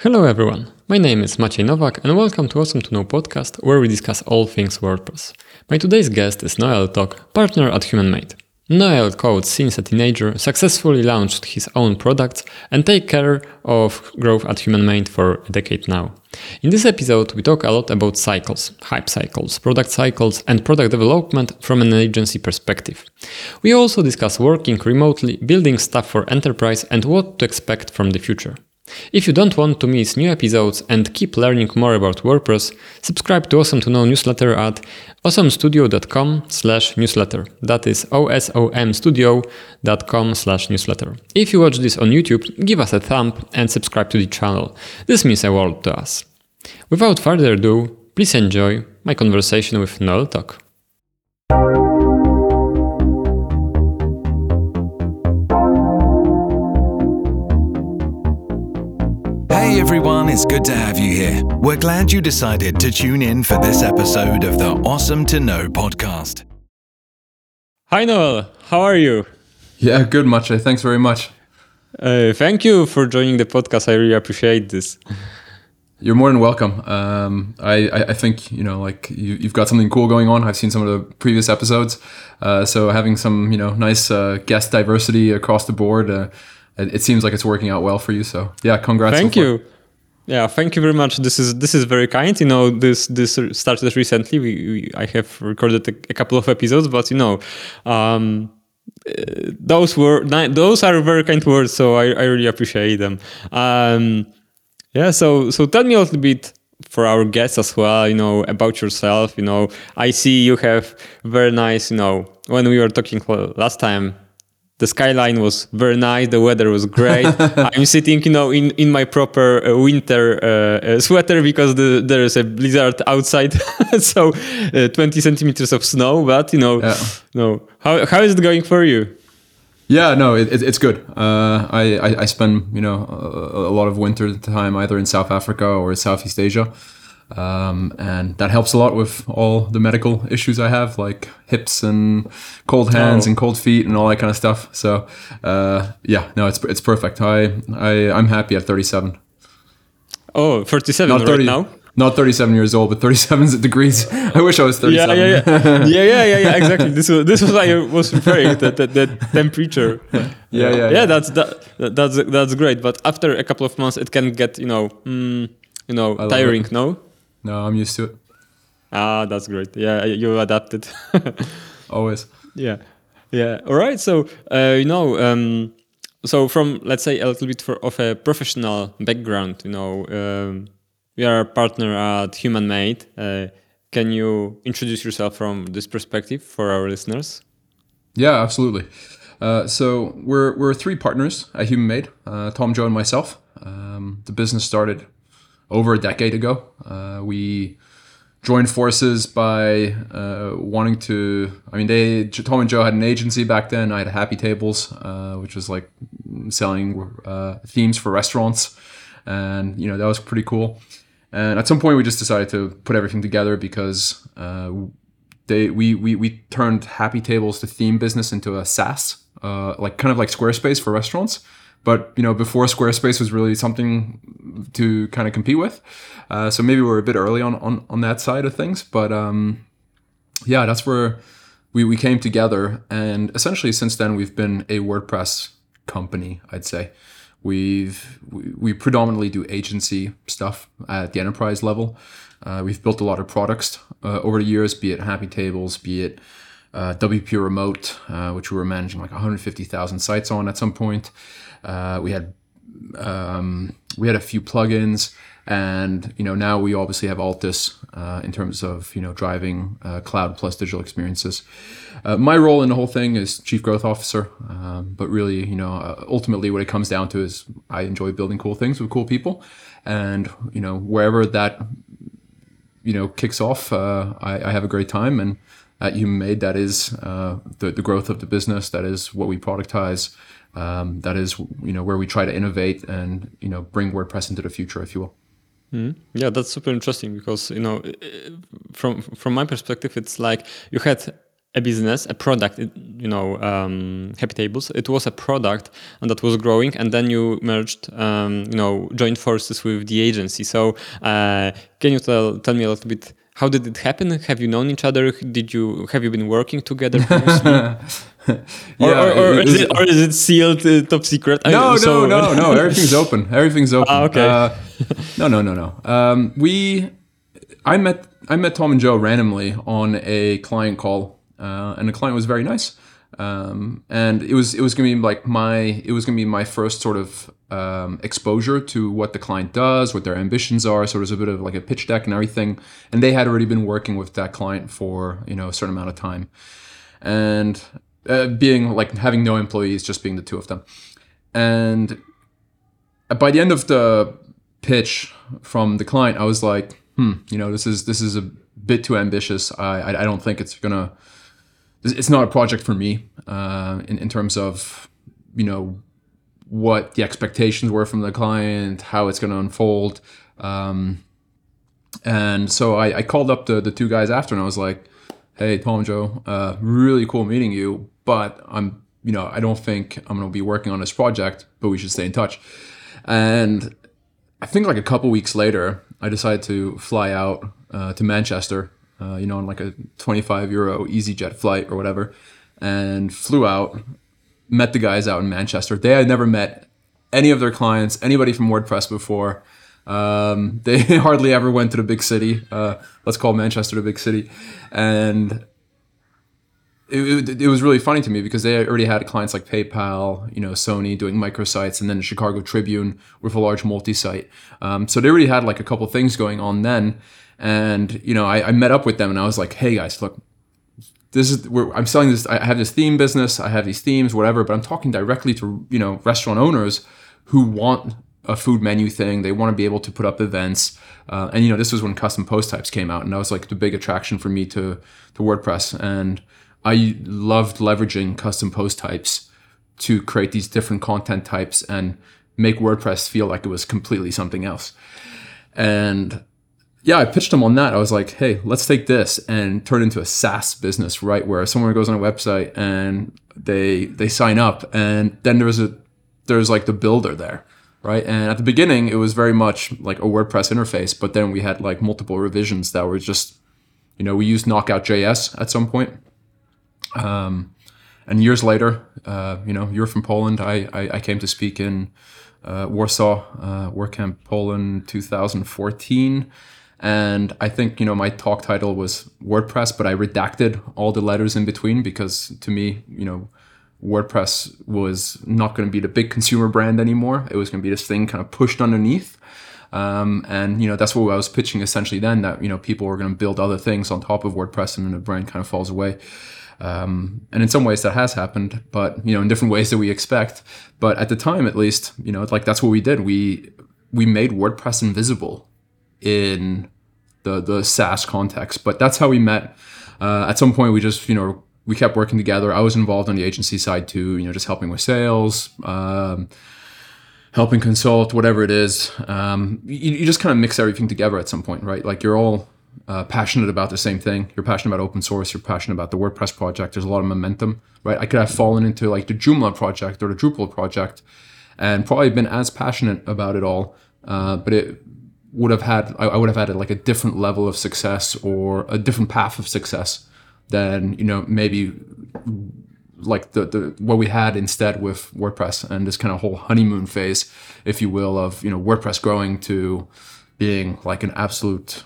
Hello everyone, my name is Maciej Nowak and welcome to Osom to Know podcast where we discuss all things WordPress. My today's guest is Noel Tock, partner at HumanMade. Noel codes since a teenager, successfully launched his own products, and take care of growth at HumanMade for a decade now. In this episode, we talk a lot about cycles, hype cycles, product cycles, and product development from an agency perspective. We also discuss working remotely, building stuff for enterprise, and what to expect from the future. If you don't want to miss new episodes and keep learning more about WordPress, subscribe to Osom to Know newsletter at osomstudio.com slash newsletter. That is osomstudio.com slash newsletter. If you watch this on YouTube, give us a thumb and subscribe to the channel. This means a world to us. Without further ado, please enjoy my conversation with Noel Tock. Hey everyone, it's good to have you here. We're glad you decided to tune in for this episode of the Osom to Know podcast. Hi Noel, how are you? Yeah, good, Maciej. Thanks very much. Uh, thank you for joining the podcast. I really appreciate this. You're more than welcome. Um, I, I, I think you know, like you, you've got something cool going on. I've seen some of the previous episodes, uh, so having some you know nice uh, guest diversity across the board, uh, it, it seems like it's working out well for you. So yeah, congrats. Thank so you. Yeah, thank you very much. This is this is very kind. You know, this this started recently. We, we I have recorded a, a couple of episodes, but you know, um, uh, those were those are very kind words. So I, I really appreciate them. Um, yeah. So so tell me a little bit for our guests as well. You know about yourself. You know, I see you have very nice. You know, when we were talking last time, the skyline was very nice the weather was great i'm sitting you know in, in my proper uh, winter uh, uh, sweater because the, there is a blizzard outside so uh, 20 centimeters of snow but you know Yeah. no how, how is it going for you Yeah, no, it, it, it's good. Uh, I, I I spend you know a, a lot of winter time either in South Africa or Southeast Asia, um, and that helps a lot with all the medical issues I have, like hips and cold hands Oh. and cold feet and all that kind of stuff. So uh, yeah, no, it's it's perfect. I I I'm happy at 37. oh 37 Not right now Not 37 years old, but 37 degrees. I wish I was 37. yeah yeah yeah yeah yeah yeah yeah exactly this was this was why i was referring to that, that temperature yeah, yeah, yeah, yeah. that's that, that's that's great but after a couple of months it can get you know mm, you know tiring no No, I'm used to it. Ah, that's great. Yeah, you adapted. Always. yeah, yeah. All right. So uh, you know, um, so from let's say a little bit for, of a professional background, you know, um, we are a partner at Human Made. Uh, can you introduce yourself from this perspective for our listeners? Yeah, absolutely. Uh, so we're we're three partners at Human Made, uh, Tom, Joe, and myself. Um, the business started over a decade ago. Uh, we joined forces by uh, wanting to. I mean, they Tom and Joe had an agency back then. I had Happy Tables, uh, which was like selling uh, themes for restaurants, and you know that was pretty cool. And at some point, we just decided to put everything together because uh, they we, we we turned Happy Tables, the theme business, into a SaaS, uh, like kind of like Squarespace for restaurants. But you know, before Squarespace was really something to kind of compete with, uh, so maybe we're a bit early on on, on that side of things. But um, yeah, that's where we, we came together, and essentially since then we've been a WordPress company. I'd say we've we, we predominantly do agency stuff at the enterprise level. Uh, we've built a lot of products uh, over the years, be it Happy Tables, be it uh, WP Remote, uh, which we were managing like 150,000 sites on at some point. Uh, we had um, we had a few plugins, and you know now we obviously have Altis uh, in terms of you know driving uh, cloud plus digital experiences. Uh, my role in the whole thing is chief growth officer, um, but really you know uh, ultimately what it comes down to is I enjoy building cool things with cool people, and you know wherever that you know kicks off, uh, I, I have a great time and. At Human Made, that is uh, the, the growth of the business. That is what we productize. Um, that is, you know, where we try to innovate and you know bring WordPress into the future, if you will. Yeah, that's super interesting because you know, from from my perspective, it's like you had a business, a product, you know, um, Happy Tables. It was a product and that was growing, and then you merged, um, you know, joined forces with the agency. So, uh, can you tell tell me a little bit? How did it happen? Have you known each other? Did you have you been working together? previously? or, or, or, it- is it- it, or is it sealed uh, top secret? I- No, so- no, no, no. Everything's open. Everything's open. Ah, okay. Uh, no, no, no, no. Um, we, I met, I met Tom and Joe randomly on a client call, uh, and the client was very nice. Um, and it was, it was gonna be like my, it was gonna be my first sort of um, exposure to what the client does, what their ambitions are. So there's a bit of like a pitch deck and everything. And they had already been working with that client for you know a certain amount of time, and uh, being like having no employees, just being the two of them. And by the end of the pitch from the client, I was like, hmm, you know, this is this is a bit too ambitious. I I, I don't think it's gonna. It's not a project for me uh, in in terms of you know what the expectations were from the client, how it's going to unfold. Um, and so I, I called up the, the two guys after and I was like, hey, Tom Joe, uh, really cool meeting you, but I'm, you know, I don't think I'm going to be working on this project, but we should stay in touch. And I think like a couple weeks later, I decided to fly out uh, to Manchester, uh, you know, on like a 25 euro EasyJet flight or whatever, and flew out, met the guys out in Manchester. They had never met any of their clients, anybody from WordPress before. Um, they hardly ever went to the big city. Uh, let's call Manchester the big city, and it, it, it was really funny to me because they already had clients like PayPal, you know, Sony doing microsites, and then the Chicago Tribune with a large multi-site. Um, so they already had like a couple things going on then, and you know, I, I met up with them and I was like, hey guys, look, this is I'm selling this. I have this theme business. I have these themes, whatever. But I'm talking directly to you know restaurant owners who want a food menu thing. They want to be able to put up events. Uh, and you know this was when custom post types came out, and that was like the big attraction for me to to WordPress. And I loved leveraging custom post types to create these different content types and make WordPress feel like it was completely something else. And yeah, I pitched them on that. I was like, hey, let's take this and turn it into a SaaS business, right? Where someone goes on a website and they they sign up, and then there's a there's like the builder there, right? And at the beginning, it was very much like a WordPress interface, but then we had like multiple revisions that were just, you know, we used Knockout JS at some point. Um, and years later, uh, you know, you're from Poland. I, I, I came to speak in uh, Warsaw, uh, Poland 2014. And I think, you know, my talk title was WordPress, but I redacted all the letters in between because to me, you know, WordPress was not going to be the big consumer brand anymore. It was going to be this thing kind of pushed underneath. Um, and, you know, that's what I was pitching essentially then that, you know, people were going to build other things on top of WordPress and then the brand kind of falls away. Um, and in some ways that has happened, but you know, in different ways that we expect. But at the time, at least, you know, like that's what we did. We we made WordPress invisible in the the SaaS context. But that's how we met. Uh, at some point, we just you know we kept working together. I was involved on the agency side too. You know, just helping with sales. Um, helping consult whatever it is um, you, you just kind of mix everything together at some point right like you're all uh, passionate about the same thing. You're passionate about open source. You're passionate about the WordPress project. There's a lot of momentum, right? I could have fallen into like the Joomla project or the Drupal project, and probably been as passionate about it all, uh, but it would have had I, would have had like a different level of success or a different path of success than you know maybe like the, the what we had instead with WordPress and this kind of whole honeymoon phase, if you will, of you know WordPress growing to being like an absolute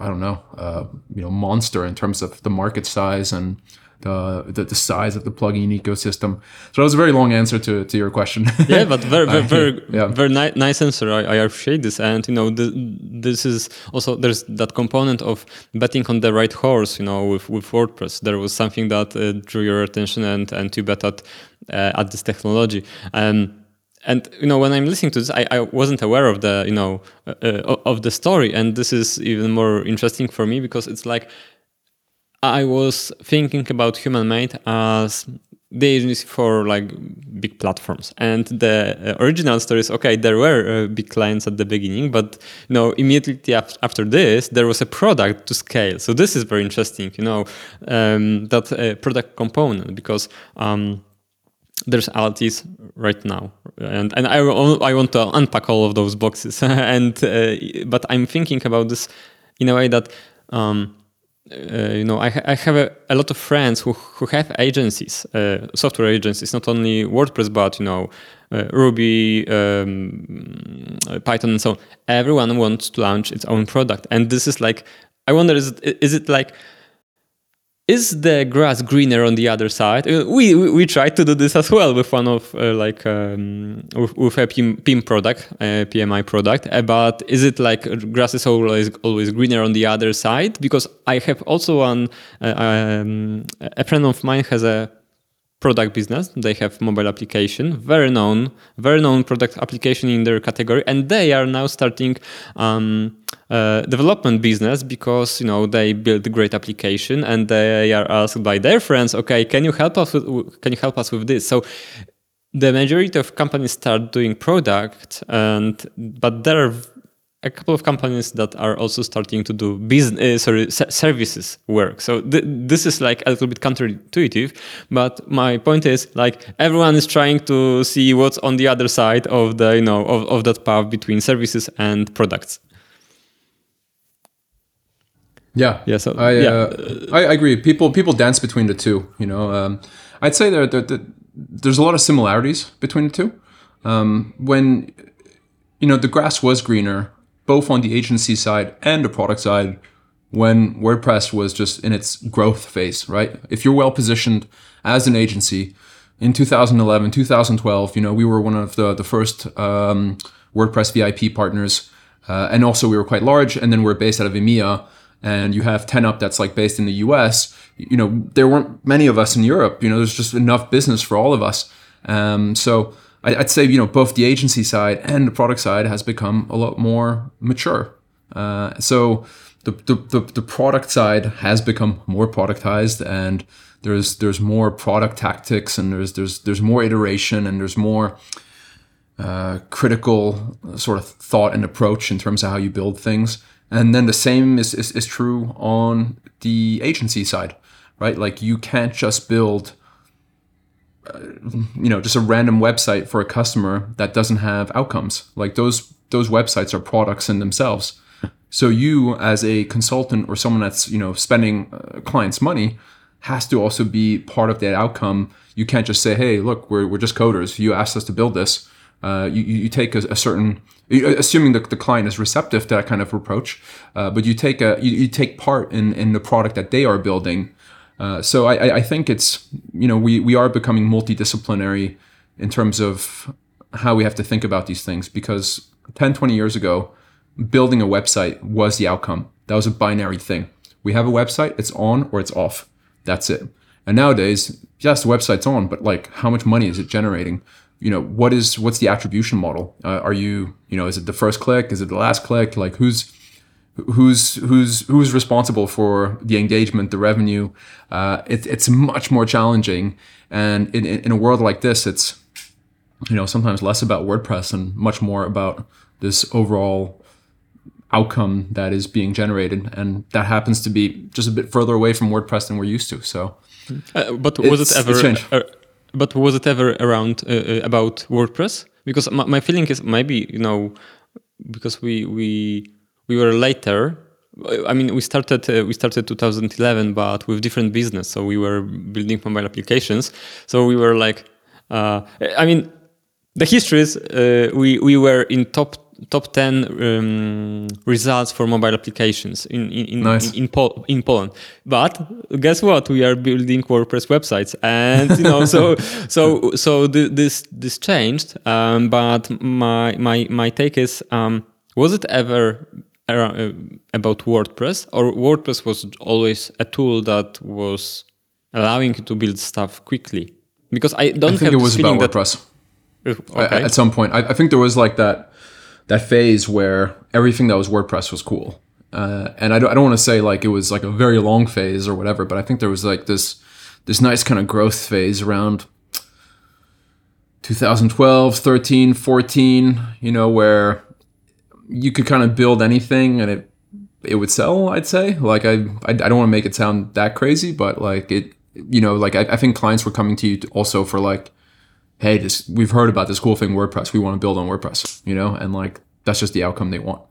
I don't know, uh, you know, monster in terms of the market size and the, the the size of the plugin ecosystem. So that was a very long answer to, to your question. yeah, but very very very, Yeah. very ni- nice answer. I, I appreciate this, and you know, th- this is also there's that component of betting on the right horse. You know, with with WordPress, there was something that uh, drew your attention, and and you bet at uh, at this technology. Um, and you know when i'm listening to this i, I wasn't aware of the you know uh, uh, of the story. And this is even more interesting for me because it's like i was thinking about human made as the agency for like big platforms. And the uh, original story is okay there were uh, big clients at the beginning but you know immediately af- after this there was a product to scale. So this is very interesting you know um, that uh, product component because um, there's Altis right now, and and I, I want to unpack all of those boxes, and uh, but I'm thinking about this in a way that um, uh, you know I, I have a, a, lot of friends who who have agencies, uh, software agencies, not only WordPress but you know uh, Ruby, um, Python, and so on. Everyone wants to launch its own product, and this is like I wonder is it, is it like is the grass greener on the other side? Uh, we we, we tried to do this as well with one of uh, like um, with, with, a PIM, product, a PMI product. Uh, but is it like grass is always always greener on the other side? Because I have also one uh, um, a friend of mine has a product business. They have mobile application, very known, very known product application in their category, and they are now starting um, uh, development business because you know they build great application and they are asked by their friends, okay, can you help us? With, can you help us with this? So the majority of companies start doing product, and but there are a couple of companies that are also starting to do business, uh, sorry, services work. So th this is like a little bit counterintuitive, but my point is like everyone is trying to see what's on the other side of the you know of, of that path between services and products. Yeah, yeah. So I, yeah. Uh, I, agree. People people dance between the two. You know, um, I'd say that there, there's a lot of similarities between the two. Um, when you know the grass was greener both on the agency side and the product side when WordPress was just in its growth phase, right? If you're well positioned as an agency in 2011, 2012, you know, we were one of the, the first um, WordPress VIP partners. Uh, and also we were quite large and then we're based out of EMEA and you have 10up that's like based in the US, you know, there weren't many of us in Europe, you know, there's just enough business for all of us. Um, so I'd say you know both the agency side and the product side has become a lot more mature. Uh, so the, the, the product side has become more productized and there's there's more product tactics and there's there's there's more iteration and there's more uh, critical sort of thought and approach in terms of how you build things. And then the same is, is, is true on the agency side, right? Like you can't just build you know just a random website for a customer that doesn't have outcomes. Like those those websites are products in themselves. So you as a consultant or someone that's you know spending a client's money has to also be part of that outcome. You can't just say hey look we're, we're just coders. You asked us to build this. Uh, you, you take a, a, certain assuming that the client is receptive to that kind of approach uh, but you take a you, you take part in in the product that they are building uh, so I, I think it's you know we we are becoming multidisciplinary in terms of how we have to think about these things because 10 20 years ago building a website was the outcome. That was a binary thing. We have a website it's on or it's off. That's it. And nowadays yes the website's on but like how much money is it generating? You know what is what's the attribution model? Uh, are you you know is it the first click? Is it the last click? Like who's who's who's who's responsible for the engagement, the revenue. Uh, it, it's much more challenging, and in, in a world like this, it's you know sometimes less about WordPress and much more about this overall outcome that is being generated, and that happens to be just a bit further away from WordPress than we're used to. So, uh, but was it ever? Uh, but was it ever around uh, uh, about WordPress? Because my, my feeling is maybe you know because we we we were later I mean, we started uh, we started 2011, but with different business. So we were building mobile applications. So we were like, uh, I mean, the history is uh, we we were in top top 10 um, results for mobile applications in in in, nice. in, in, Pol in, Poland. But guess what? We are building WordPress websites, and you know, so so so th this this changed. Um, but my my my take is, um, was it ever uh, about WordPress, or WordPress was always a tool that was allowing you to build stuff quickly? Because I don't I think it was about that, WordPress. Okay. At some point, I, I, think there was like that that phase where everything that was WordPress was cool. Uh, and I don't, I don't want to say like it was like a very long phase or whatever, but I think there was like this this nice kind of growth phase around 2012, 13, 14, you know, where you could kind of build anything and it it would sell, I'd say. Like I I, I don't want to make it sound that crazy, but like it you know, like I, I think clients were coming to you also for like hey, this we've heard about this cool thing WordPress. We want to build on WordPress, you know, and like that's just the outcome they want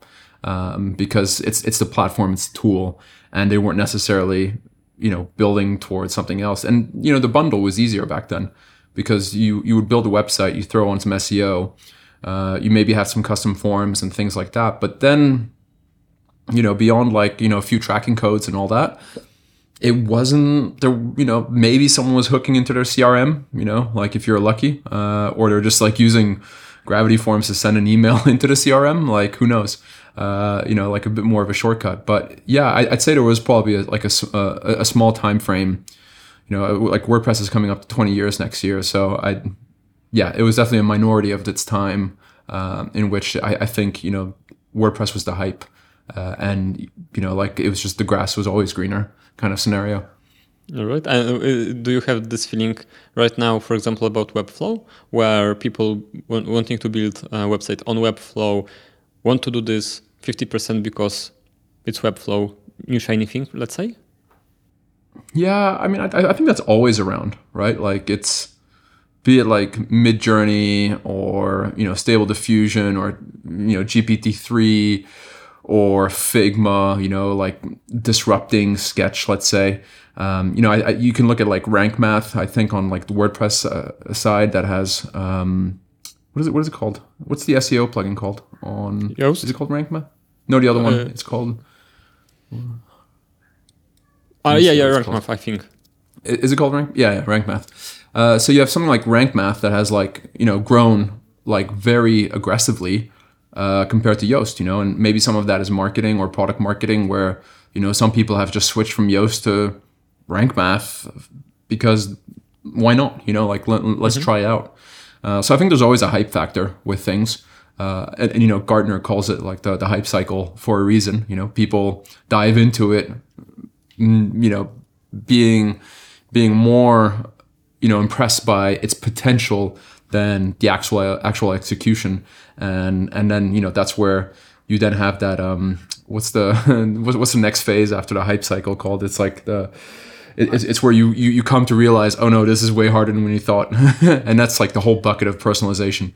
um, because it's it's the platform, it's the tool, and they weren't necessarily you know building towards something else. And you know the bundle was easier back then because you you would build a website, you throw on some SEO, uh, you maybe have some custom forms and things like that, but then you know beyond like you know a few tracking codes and all that it wasn't there you know maybe someone was hooking into their crm you know like if you're lucky uh, or they're just like using gravity forms to send an email into the crm like who knows? Uh, you know like a bit more of a shortcut. But yeah I, would say there was probably a, like a, a, a, small time frame. You know like wordpress is coming up to 20 years next year so i yeah it was definitely a minority of its time uh, in which I, I think you know wordpress was the hype uh, and you know like it was just the grass was always greener kind of scenario. All right. And uh, do you have this feeling right now, for example, about Webflow, where people wanting to build a website on Webflow want to do this 50% because it's Webflow, new shiny thing, let's say? Yeah, I mean, I, I think that's always around, right? Like it's, be it like Midjourney or you know Stable Diffusion or you know GPT three or Figma, you know, like disrupting Sketch, let's say. Um, you know, I, I, you can look at like Rank Math. I think on like the WordPress uh, side that has um, what is it? What is it called? What's the SEO plugin called? On Yoast? Is it called Rank Math? No, the other one. Uh, it's called. Uh, yeah, yeah, Rank Math. I think. Is it called Rank? Yeah, yeah, Rank Math. Uh, so you have something like Rank Math that has like you know grown like very aggressively uh, compared to Yoast, you know, and maybe some of that is marketing or product marketing where, you know, some people have just switched from Yoast to rank math because why not, you know, like let, us mm-hmm. try out. Uh, so I think there's always a hype factor with things. Uh, and, and, you know, Gartner calls it like the, the hype cycle for a reason. You know, people dive into it, mm, you know, being being more, you know, impressed by its potential than the actual actual execution. And and then you know that's where you then have that um what's the what's the next phase after the hype cycle called? It's like the it's, it's where you, you you come to realize oh no this is way harder than when you thought. And that's like the whole bucket of personalization.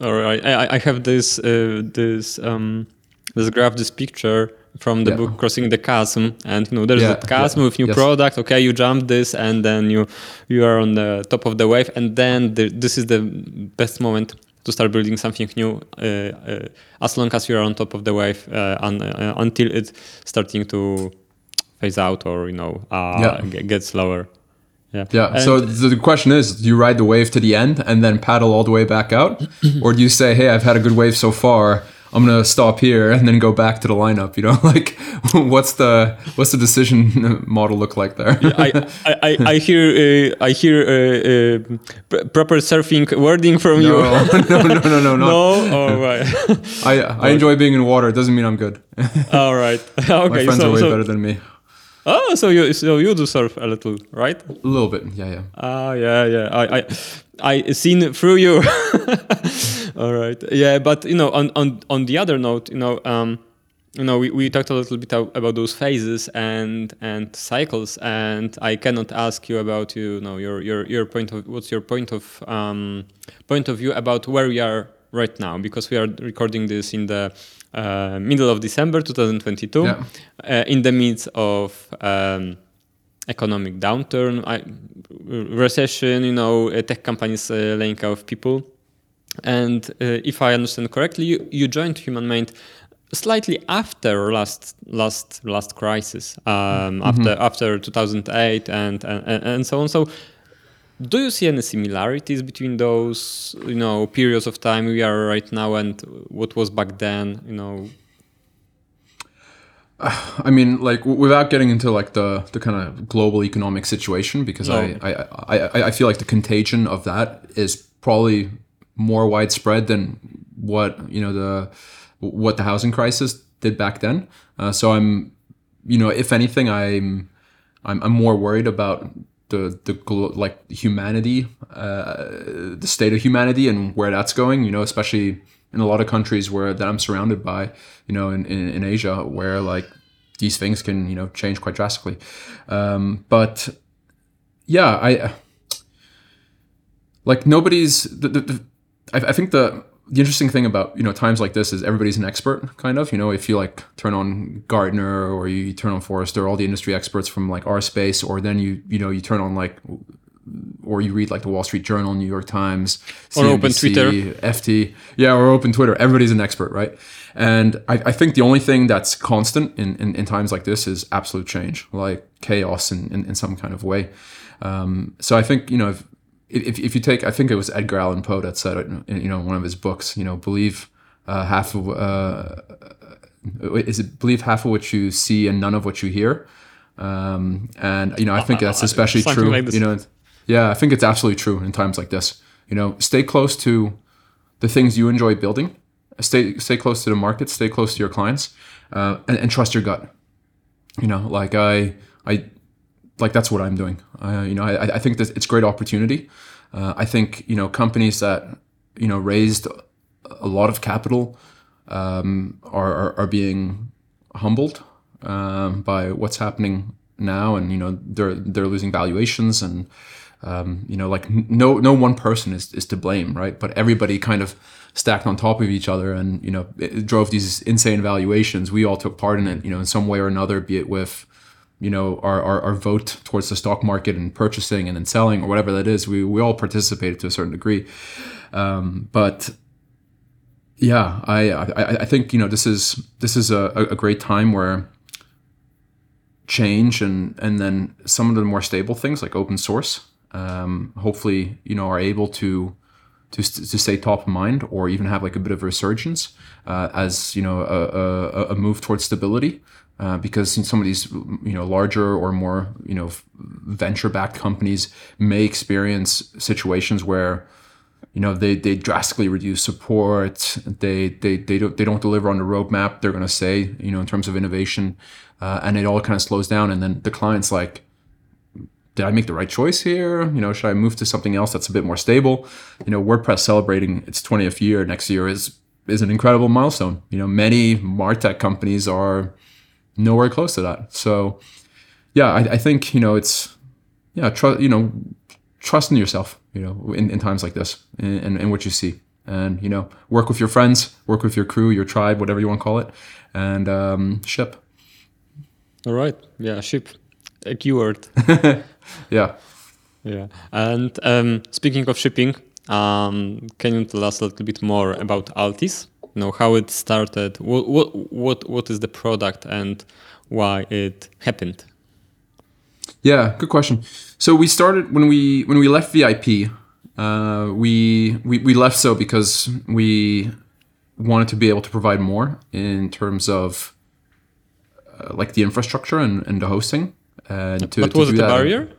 All right. I, I have this uh, this um this graph this picture from the yeah. book crossing the chasm and you know there's yeah, a chasm yeah. with new yes. product okay you jump this and then you you are on the top of the wave and then the, this is the best moment to start building something new uh, uh, as long as you are on top of the wave uh, un, until it's starting to phase out or you know yeah. get slower yeah. Yeah. And so the question is, do you ride the wave to the end and then paddle all the way back out, or do you say, "Hey, I've had a good wave so far. I'm gonna stop here and then go back to the lineup. You know, like what's the what's the decision model look like there? I, I, I hear uh, I hear uh, uh, proper surfing wording from no, you. no, no, no, no, no. No, all right. I I enjoy being in water. It doesn't mean I'm good. all right. Okay. My friends so, are way so, better than me. Oh, so you so you do surf a little, right? A little bit, yeah, yeah. Ah, yeah, yeah. I I I seen through you. All right. Yeah, but you know, on on on the other note, you know, um, you know, we, we talked a little bit about those phases and and cycles, and I cannot ask you about you know your your your point of what's your point of um, point of view about where we are right now because we are recording this in the uh, middle of December 2022, yeah. uh, in the midst of um, economic downturn, I, recession, you know, uh, tech companies uh, laying off people. And uh, if I understand correctly, you, you joined Human Made slightly after last last last crisis, um, mm-hmm. after after 2008 and, and and so on. So, do you see any similarities between those you know periods of time we are right now and what was back then? You know. I mean, like without getting into like the the kind of global economic situation, because no. I, I, I I feel like the contagion of that is probably more widespread than what you know the what the housing crisis did back then. Uh, so I'm, you know, if anything, I'm, I'm I'm more worried about the the like humanity, uh, the state of humanity, and where that's going. You know, especially in a lot of countries where that I'm surrounded by. You know, in in, in Asia, where like these things can you know change quite drastically. Um, but yeah, I like nobody's the, the, the I, I think the the interesting thing about you know times like this is everybody's an expert kind of you know if you like turn on Gartner or you turn on Forrester all the industry experts from like our space or then you you know you turn on like or you read like the Wall Street Journal, New York Times, or open Twitter, FT, yeah, or open Twitter. Everybody's an expert, right? And I, I think the only thing that's constant in, in, in, times like this is absolute change, like chaos in, in, in some kind of way. Um, so I think you know if, if, if you take, I think it was Edgar Allan Poe that said it, in, you know, one of his books, you know, believe uh, half of, uh, is it believe half of what you see and none of what you hear. Um, and you know, I think that's especially true. Like you know, yeah, I think it's absolutely true in times like this. You know, stay close to the things you enjoy building. Stay stay close to the market. Stay close to your clients, uh, and, and trust your gut. You know, like I I like that's what I'm doing. Uh, you know, I, I think that it's great opportunity. Uh, I think you know companies that you know raised a lot of capital um, are, are, are being humbled um, by what's happening now, and you know they're they're losing valuations, and um, you know like no no one person is, is to blame, right? But everybody kind of stacked on top of each other, and you know it drove these insane valuations. We all took part in it, you know, in some way or another, be it with you know our, our, our, vote towards the stock market and purchasing and then selling or whatever that is we, we all participated to a certain degree. Um, but yeah I, I, I think you know this is this is a, a great time where change and and then some of the more stable things like open source um, hopefully you know are able to to, to stay top of mind or even have like a bit of a resurgence uh, as you know a, a, a move towards stability uh, because some of these you know larger or more you know venture backed companies may experience situations where you know they, they drastically reduce support they they they don't they don't deliver on the roadmap they're going to say you know in terms of innovation uh, and it all kind of slows down and then the client's like did I make the right choice here? You know, should I move to something else that's a bit more stable? You know, WordPress celebrating its 20th year next year is is an incredible milestone. You know, many Martech companies are nowhere close to that. So, yeah, I, I think you know it's yeah, trust you know, trust in yourself. You know, in, in times like this, and in, what you see, and you know, work with your friends, work with your crew, your tribe, whatever you want to call it, and um, ship. All right. Yeah, ship. A keyword. yeah. Yeah. And um, speaking of shipping, um, can you tell us a little bit more about Altis? you know how it started what what what, what is the product and why it happened yeah good question so we started when we when we left vip uh, we, we we left so because we wanted to be able to provide more in terms of uh, like the infrastructure and, and the hosting and to, what to was the barrier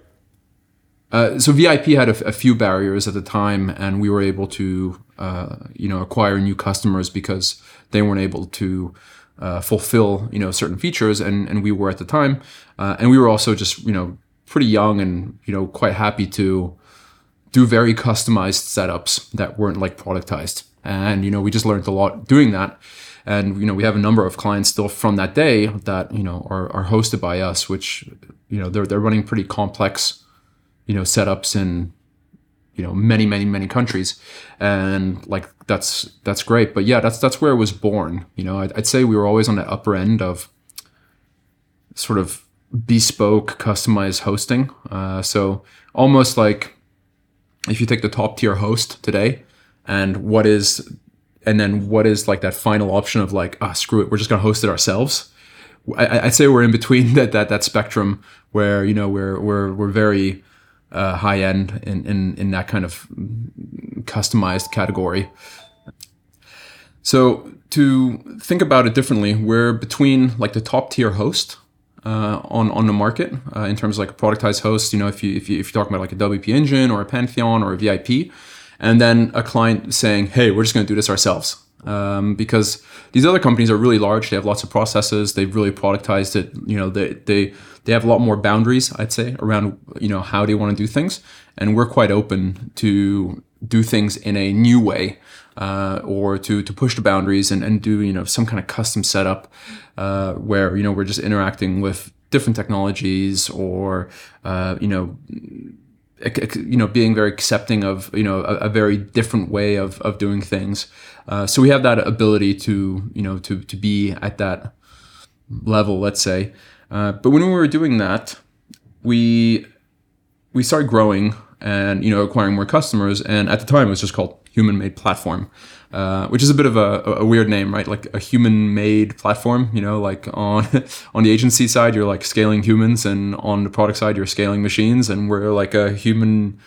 uh, so VIP had a, a, few barriers at the time, and we were able to, uh, you know, acquire new customers because they weren't able to uh, fulfill, you know, certain features, and and we were at the time, uh, and we were also just, you know, pretty young and you know quite happy to do very customized setups that weren't like productized, and you know we just learned a lot doing that. And you know we have a number of clients still from that day that you know are, are hosted by us, which you know they're they're running pretty complex you know setups in you know many many many countries. And like that's that's great. But yeah that's that's where it was born. You know I'd, I'd, say we were always on the upper end of sort of bespoke customized hosting. Uh, so almost like if you take the top tier host today and what is and then what is like that final option of like ah screw it we're just going to host it ourselves. I, would say we're in between that that that spectrum where you know we're we're we're very uh, high end in, in, in that kind of customized category. So to think about it differently, we're between like the top tier host uh, on on the market uh, in terms of like a productized host. You know, if you if you if you're talking about like a WP Engine or a Pantheon or a VIP, and then a client saying, "Hey, we're just going to do this ourselves." um, because these other companies are really large. They have lots of processes. They've really productized it. You know, they they they have a lot more boundaries, I'd say, around you know how they want to do things, and we're quite open to do things in a new way. Uh, or to, to push the boundaries and, and do you know some kind of custom setup uh, where you know we're just interacting with different technologies or uh, you know you know being very accepting of you know a, a very different way of, of doing things uh, so we have that ability to you know to, to be at that level let's say uh, but when we were doing that we we started growing and you know acquiring more customers and at the time it was just called human made platform uh, which is a bit of a, a, weird name, right? Like a human-made platform. You know, like on on the agency side, you're like scaling humans, and on the product side, you're scaling machines, and we're like a human-made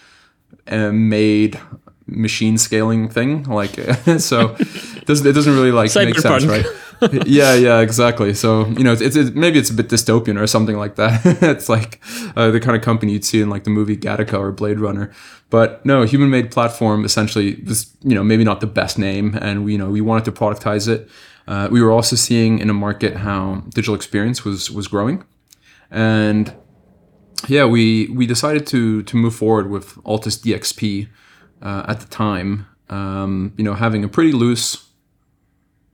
machine scaling thing. Like, so it doesn't it doesn't really like make sense, right? yeah, yeah, exactly. So you know, it's, it's, maybe it's a bit dystopian or something like that. it's like uh, the kind of company you'd see in like the movie Gattaca or Blade Runner. But no, human made platform essentially was you know maybe not the best name, and we you know we wanted to productize it. Uh, we were also seeing in a market how digital experience was was growing, and yeah, we we decided to to move forward with Altis DXP uh, at the time. Um, you know, having a pretty loose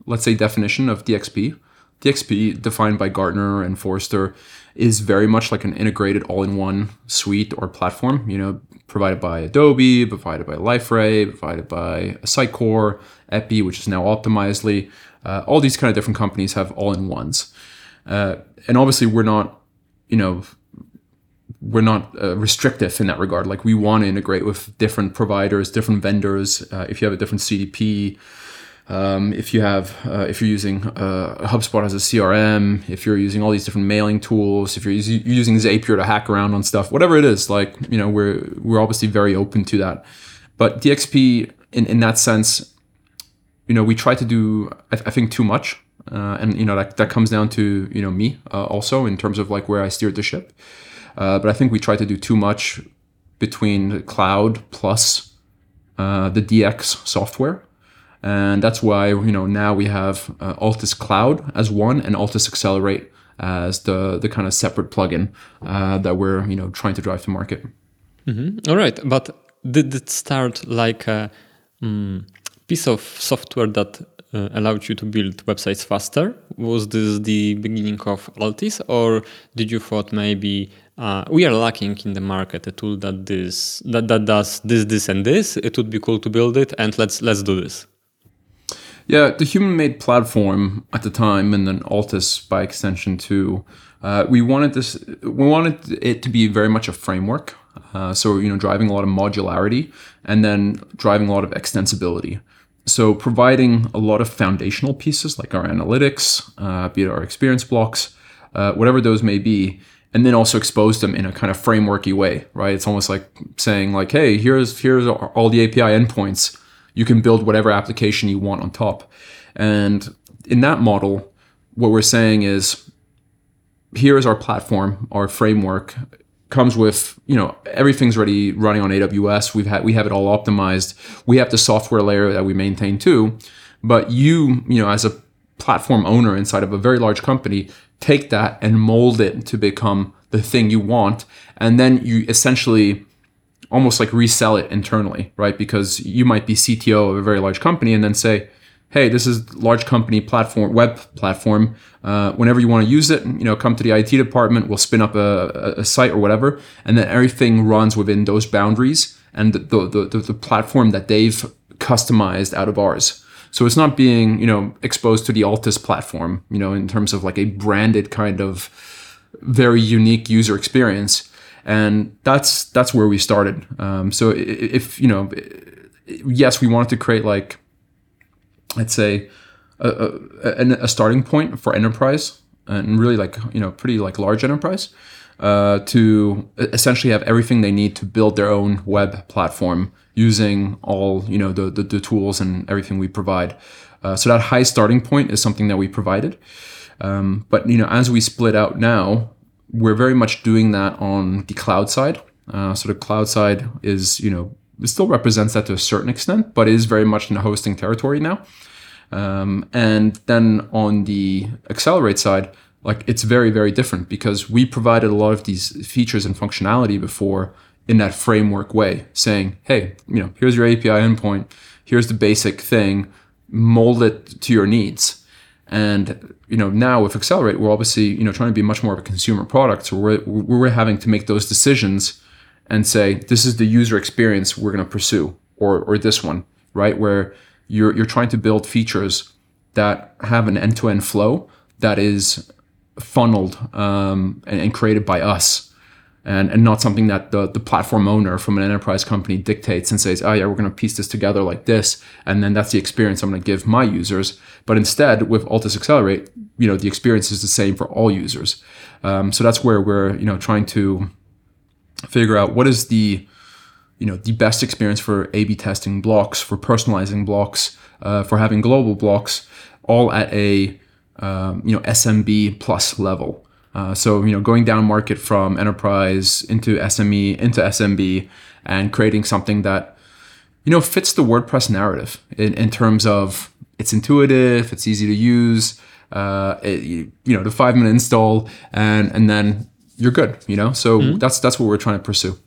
let's say, definition of DXP. DXP, defined by Gartner and Forrester, is very much like an integrated all-in-one suite or platform. You know, provided by Adobe, provided by Liferay, provided by Sitecore, Epi, which is now Optimizely. Uh, all these kind of different companies have all-in-ones, uh, and obviously we're not, you know, we're not uh, restrictive in that regard. Like we want to integrate with different providers, different vendors. Uh, if you have a different CDP, um, if you have, uh, if you're using uh, HubSpot as a CRM, if you're using all these different mailing tools, if you're using Zapier to hack around on stuff, whatever it is, like you know, we're we're obviously very open to that. But DXP, in in that sense, you know, we try to do, I, I think, too much, uh, and you know that that comes down to you know me uh, also in terms of like where I steered the ship. Uh, but I think we try to do too much between cloud plus uh, the DX software and that's why you know now we have uh, Altis Cloud as one and Altis Accelerate as the the kind of separate plugin uh, that we're you know trying to drive to market. Mm-hmm. All right, but did it start like a um, piece of software that uh, allowed you to build websites faster? Was this the beginning of Altis, or did you thought maybe uh, we are lacking in the market a tool that this that, that does this this and this? It would be cool to build it, and let's let's do this. Yeah, the human-made platform at the time, and then Altis by extension too. Uh, we wanted this. We wanted it to be very much a framework. Uh, so you know, driving a lot of modularity, and then driving a lot of extensibility. So providing a lot of foundational pieces like our analytics, uh, be it our experience blocks, uh, whatever those may be, and then also expose them in a kind of frameworky way, right? It's almost like saying like, hey, here's here's all the API endpoints you can build whatever application you want on top. And in that model, what we're saying is here is our platform, our framework comes with, you know, everything's already running on AWS. We've had we have it all optimized. We have the software layer that we maintain too. But you, you know, as a platform owner inside of a very large company, take that and mold it to become the thing you want. And then you essentially almost like resell it internally, right? Because you might be CTO of a very large company and then say, hey, this is large company platform, web platform. Uh, whenever you want to use it, you know, come to the IT department. We'll spin up a, a, site or whatever, and then everything runs within those boundaries and the, the, the, the platform that they've customized out of ours. So it's not being, you know, exposed to the Altis platform, you know, in terms of like a branded kind of very unique user experience and that's that's where we started. Um, so if you know, yes, we wanted to create like, let's say, a, a, a starting point for enterprise and really like you know pretty like large enterprise uh, to essentially have everything they need to build their own web platform using all you know the the, the tools and everything we provide. Uh, so that high starting point is something that we provided. Um, but you know, as we split out now, we're very much doing that on the cloud side. Uh, so the cloud side is, you know, it still represents that to a certain extent, but is very much in the hosting territory now. Um, and then on the Accelerate side, like it's very very different because we provided a lot of these features and functionality before in that framework way, saying, hey, you know, here's your API endpoint, here's the basic thing, mold it to your needs. And you know now with Accelerate, we're obviously you know trying to be much more of a consumer product, so we're we're having to make those decisions and say this is the user experience we're going to pursue, or or this one, right? Where you're you're trying to build features that have an end to end flow that is funneled um, and, and created by us and, and not something that the, the platform owner from an enterprise company dictates and says, oh yeah, we're going to piece this together like this, and then that's the experience I'm going to give my users. But instead, with Altis Accelerate, you know, the experience is the same for all users. Um, so that's where we're, you know, trying to figure out what is the, you know, the best experience for A/B testing blocks, for personalizing blocks, uh, for having global blocks, all at a, um, you know, SMB plus level. Uh, so you know, going down market from enterprise into SME into SMB, and creating something that you know fits the WordPress narrative in, in terms of it's intuitive, it's easy to use, uh, it, you, you know, the five minute install, and and then you're good. You know, so mm-hmm. that's that's what we're trying to pursue.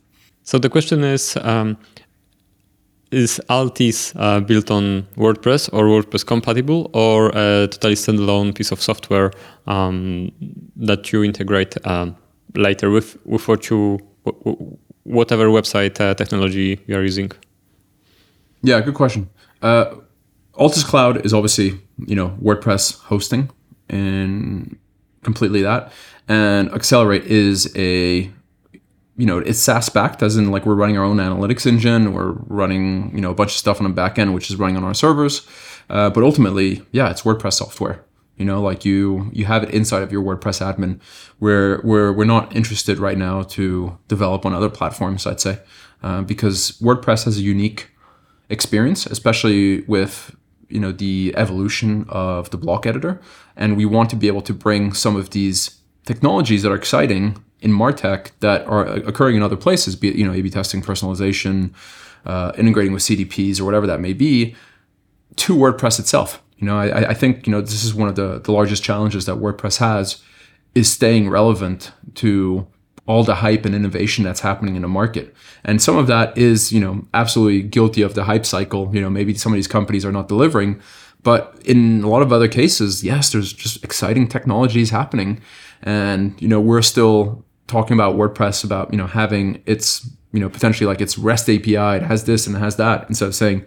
So the question is, um, is Altis uh, built on WordPress or WordPress compatible or a totally standalone piece of software um, that you integrate uh, later with, with what you, whatever website uh, technology you are using? Yeah, good question. Uh, Altis Cloud is obviously, you know, WordPress hosting and completely that. And Accelerate is a you know, it's SaaS backed, as in like we're running our own analytics engine, we're running, you know, a bunch of stuff on the back end, which is running on our servers. Uh, but ultimately, yeah, it's WordPress software. You know, like you you have it inside of your WordPress admin. Where we're we're not interested right now to develop on other platforms. I'd say uh, because WordPress has a unique experience, especially with you know the evolution of the block editor, and we want to be able to bring some of these technologies that are exciting in Martech that are occurring in other places, be it you know A/B testing, personalization, uh, integrating with CDPs or whatever that may be, to WordPress itself. You know, I, I think you know this is one of the the largest challenges that WordPress has is staying relevant to all the hype and innovation that's happening in the market. And some of that is, you know, absolutely guilty of the hype cycle. You know, maybe some of these companies are not delivering, but in a lot of other cases, yes, there's just exciting technologies happening. And, you know, we're still talking about WordPress about you know having its you know potentially like its REST API, it has this and it has that, instead of saying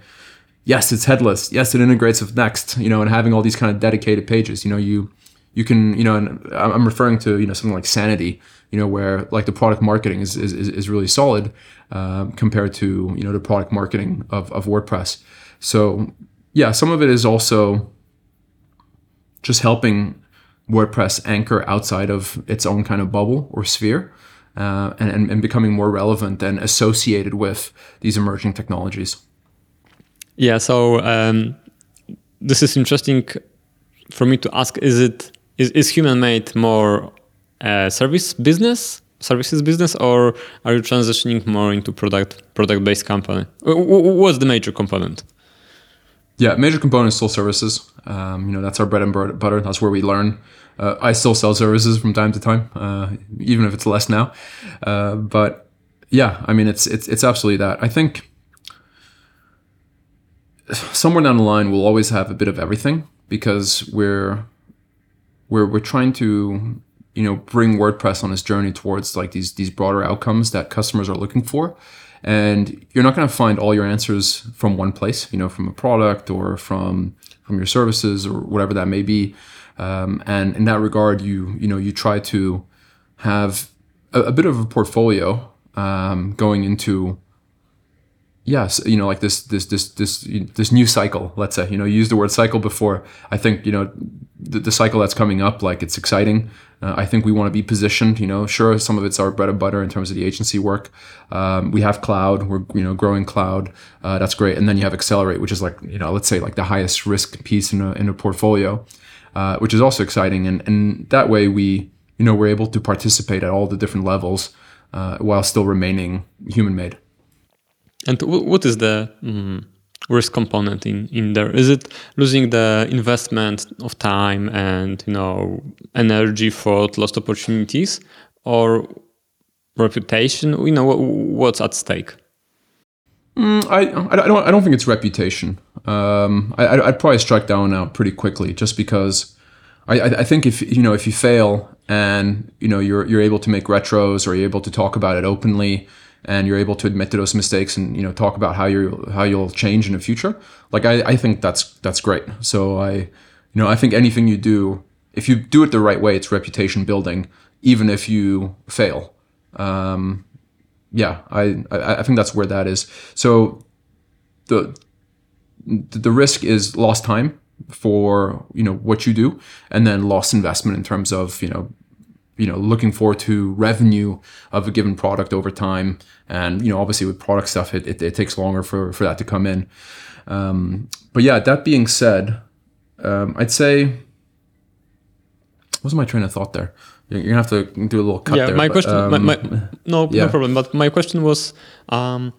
yes, it's headless, yes, it integrates with Next, you know, and having all these kind of dedicated pages. You know, you you can you know, and I'm referring to you know something like Sanity, you know, where like the product marketing is is, is really solid um, compared to you know the product marketing of of WordPress. So yeah, some of it is also just helping WordPress anchor outside of its own kind of bubble or sphere uh, and, and becoming more relevant and associated with these emerging technologies. Yeah, so um, this is interesting for me to ask: Is it is, is human made more a service business, services business, or are you transitioning more into product product based company? What's the major component? Yeah, major component is still services. Um, you know, that's our bread and butter. That's where we learn. Uh, I still sell services from time to time, uh, even if it's less now. Uh, but yeah, I mean, it's it's it's absolutely that. I think somewhere down the line we'll always have a bit of everything because we're we're we're trying to you know bring WordPress on its journey towards like these these broader outcomes that customers are looking for and you're not going to find all your answers from one place you know from a product or from from your services or whatever that may be. Um, and in that regard you you know you try to have a, a bit of a portfolio um, going into yes you know like this this this this this new cycle let's say. You know you used the word cycle before. I think you know the, the cycle that's coming up like it's exciting uh, i think we want to be positioned you know sure some of it's our bread and butter in terms of the agency work. Um, we have cloud we're you know growing cloud uh, that's great. And then you have accelerate which is like you know let's say like the highest risk piece in a, in a portfolio uh, which is also exciting. And and that way we you know we're able to participate at all the different levels uh, while still remaining human made and what is the mm, risk component in, in there? Is it losing the investment of time and you know energy for lost opportunities, or reputation? You know what's at stake? Mm, I, I don't I don't think it's reputation. Um, I I'd probably strike down now pretty quickly just because I I think if you know if you fail and you know you're you're able to make retros or you're able to talk about it openly and you're able to admit to those mistakes and you know talk about how you how you'll change in the future like I, I think that's that's great. So i you know i think anything you do if you do it the right way it's reputation building even if you fail. Um, yeah I, I i think that's where that is. So the the risk is lost time for you know what you do and then lost investment in terms of you know you know looking forward to revenue of a given product over time. And you know obviously with product stuff it, it, it takes longer for for that to come in. Um, but yeah that being said um, i'd say what was my train of thought there? You're gonna have to do a little cut yeah there, my but, question um, my, my, no yeah. no problem. But my question was um,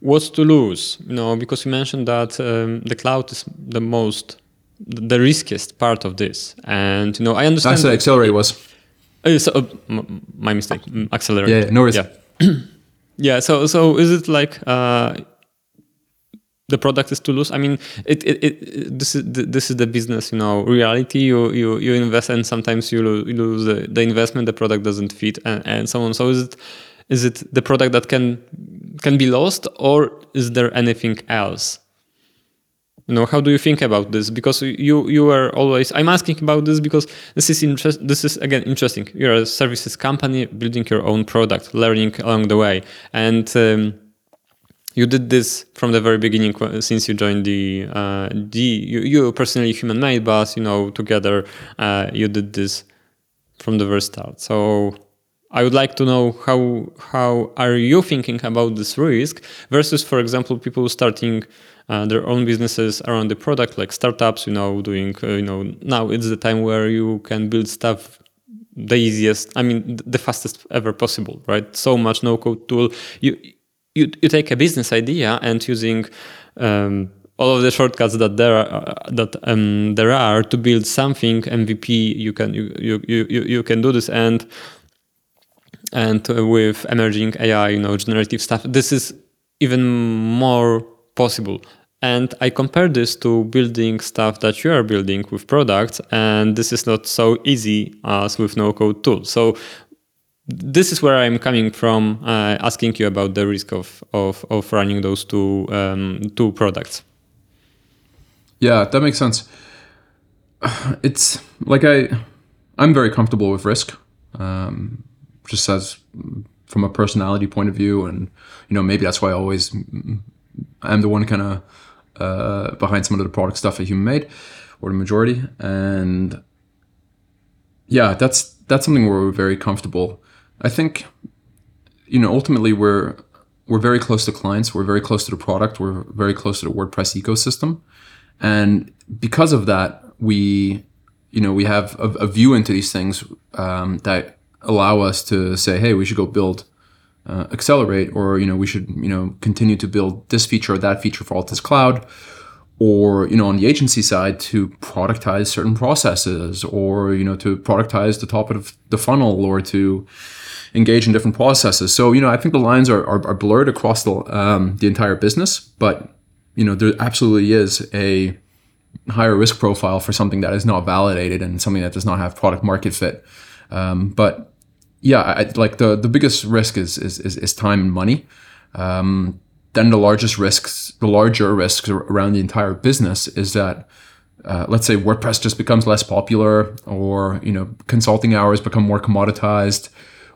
what's to lose? You know because you mentioned that um, the cloud is the most the riskiest part of this. And you know, I understand. That's what accelerate was. Uh, so, uh, m- my mistake. Mm, Accelerate. Yeah, yeah, no risk. Yeah. yeah. So, so is it like uh, the product is to lose? I mean, it, it, it this is the, this is the business. You know, reality. You you you invest, and sometimes you lose, you lose the, the investment. The product doesn't fit, and, and so on. So is it is it the product that can can be lost, or is there anything else? You know how do you think about this? Because you you are always i'm asking about this because this is interest this is again interesting. You're a services company building your own product learning along the way. And um, you did this from the very beginning since you joined the uh, the you, you personally human made but you know together uh, you did this from the very start. So I would like to know how how are you thinking about this risk versus, for example, people starting uh, their own businesses around the product, like startups. You know, doing uh, you know now it's the time where you can build stuff the easiest. I mean, the fastest ever possible, right? So much no code tool. You you you take a business idea and using um, all of the shortcuts that there are, uh, that um, there are to build something MVP. You can you you you you can do this and and with emerging AI, you know, generative stuff, this is even more possible. And I compare this to building stuff that you are building with products, and this is not so easy as with no code tools. So this is where I'm coming from, uh, asking you about the risk of of, of running those two um, two products. Yeah, that makes sense. It's like I, I'm very comfortable with risk. Um, just as from a personality point of view, and you know maybe that's why I always I'm the one kind of uh, behind some of the product stuff that Human made, or the majority, and yeah, that's that's something where we're very comfortable. I think you know ultimately we're we're very close to clients, we're very close to the product, we're very close to the WordPress ecosystem, and because of that, we you know we have a, a view into these things um, that allow us to say, hey, we should go build uh, accelerate, or you know, we should you know continue to build this feature or that feature for Altis Cloud, or you know, on the agency side to productize certain processes, or you know, to productize the top of the funnel, or to engage in different processes. So you know, I think the lines are are, are blurred across the um, the entire business, but you know, there absolutely is a higher risk profile for something that is not validated and something that does not have product market fit. Um, but yeah, I, like the the biggest risk is is is, is time and money. Um, then the largest risks, the larger risks around the entire business is that. Uh, let's say WordPress just becomes less popular, or you know, consulting hours become more commoditized,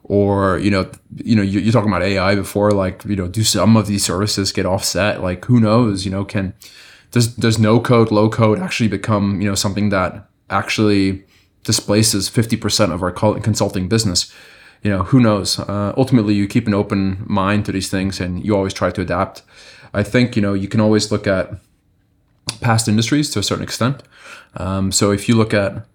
or you know, you know, you're talking about AI before. Like, you know, do some of these services get offset? Like, who knows? You know, can does does no code, low code actually become you know something that actually displaces 50% of our consulting business you know who knows? Uh, ultimately you keep an open mind to these things and you always try to adapt. I think you know you can always look at past industries to a certain extent. Um, so if you look at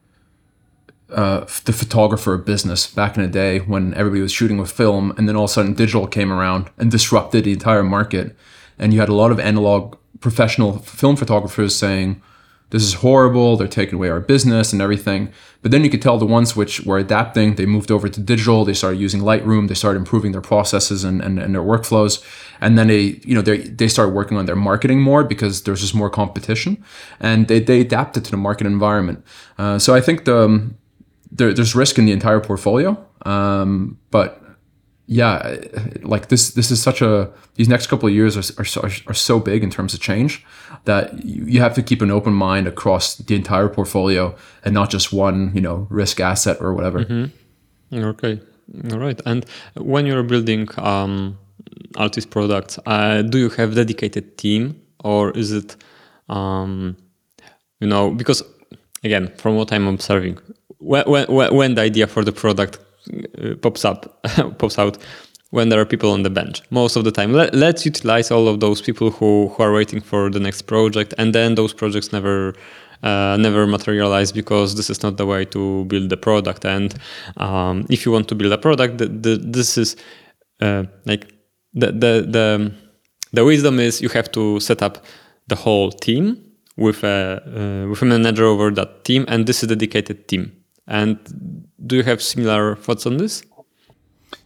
uh, the photographer business back in the day when everybody was shooting with film and then all of a sudden digital came around and disrupted the entire market and you had a lot of analog professional film photographers saying, this is horrible. They're taking away our business and everything. But then you could tell the ones which were adapting, they moved over to digital. They started using Lightroom. They started improving their processes and, and, and their workflows. And then they, you know, they, they started working on their marketing more because there's just more competition and they, they adapted to the market environment. Uh, so I think the, um, there, there's risk in the entire portfolio. Um, but yeah, like this this is such a these next couple of years are, are, so, are so big in terms of change that you have to keep an open mind across the entire portfolio and not just one you know risk asset or whatever. Mm-hmm. Okay, all right. And when you're building um, Altis products, uh, do you have dedicated team or is it um, you know because again from what I'm observing when, when, when the idea for the product pops up pops out when there are people on the bench. Most of the time. Let, us utilize all of those people who, who are waiting for the next project and then those projects never uh, never materialize because this is not the way to build the product. And um, if you want to build a product the, the, this is uh, like the, the the the wisdom is you have to set up the whole team with a uh, with a manager over that team and this is a dedicated team and do you have similar thoughts on this?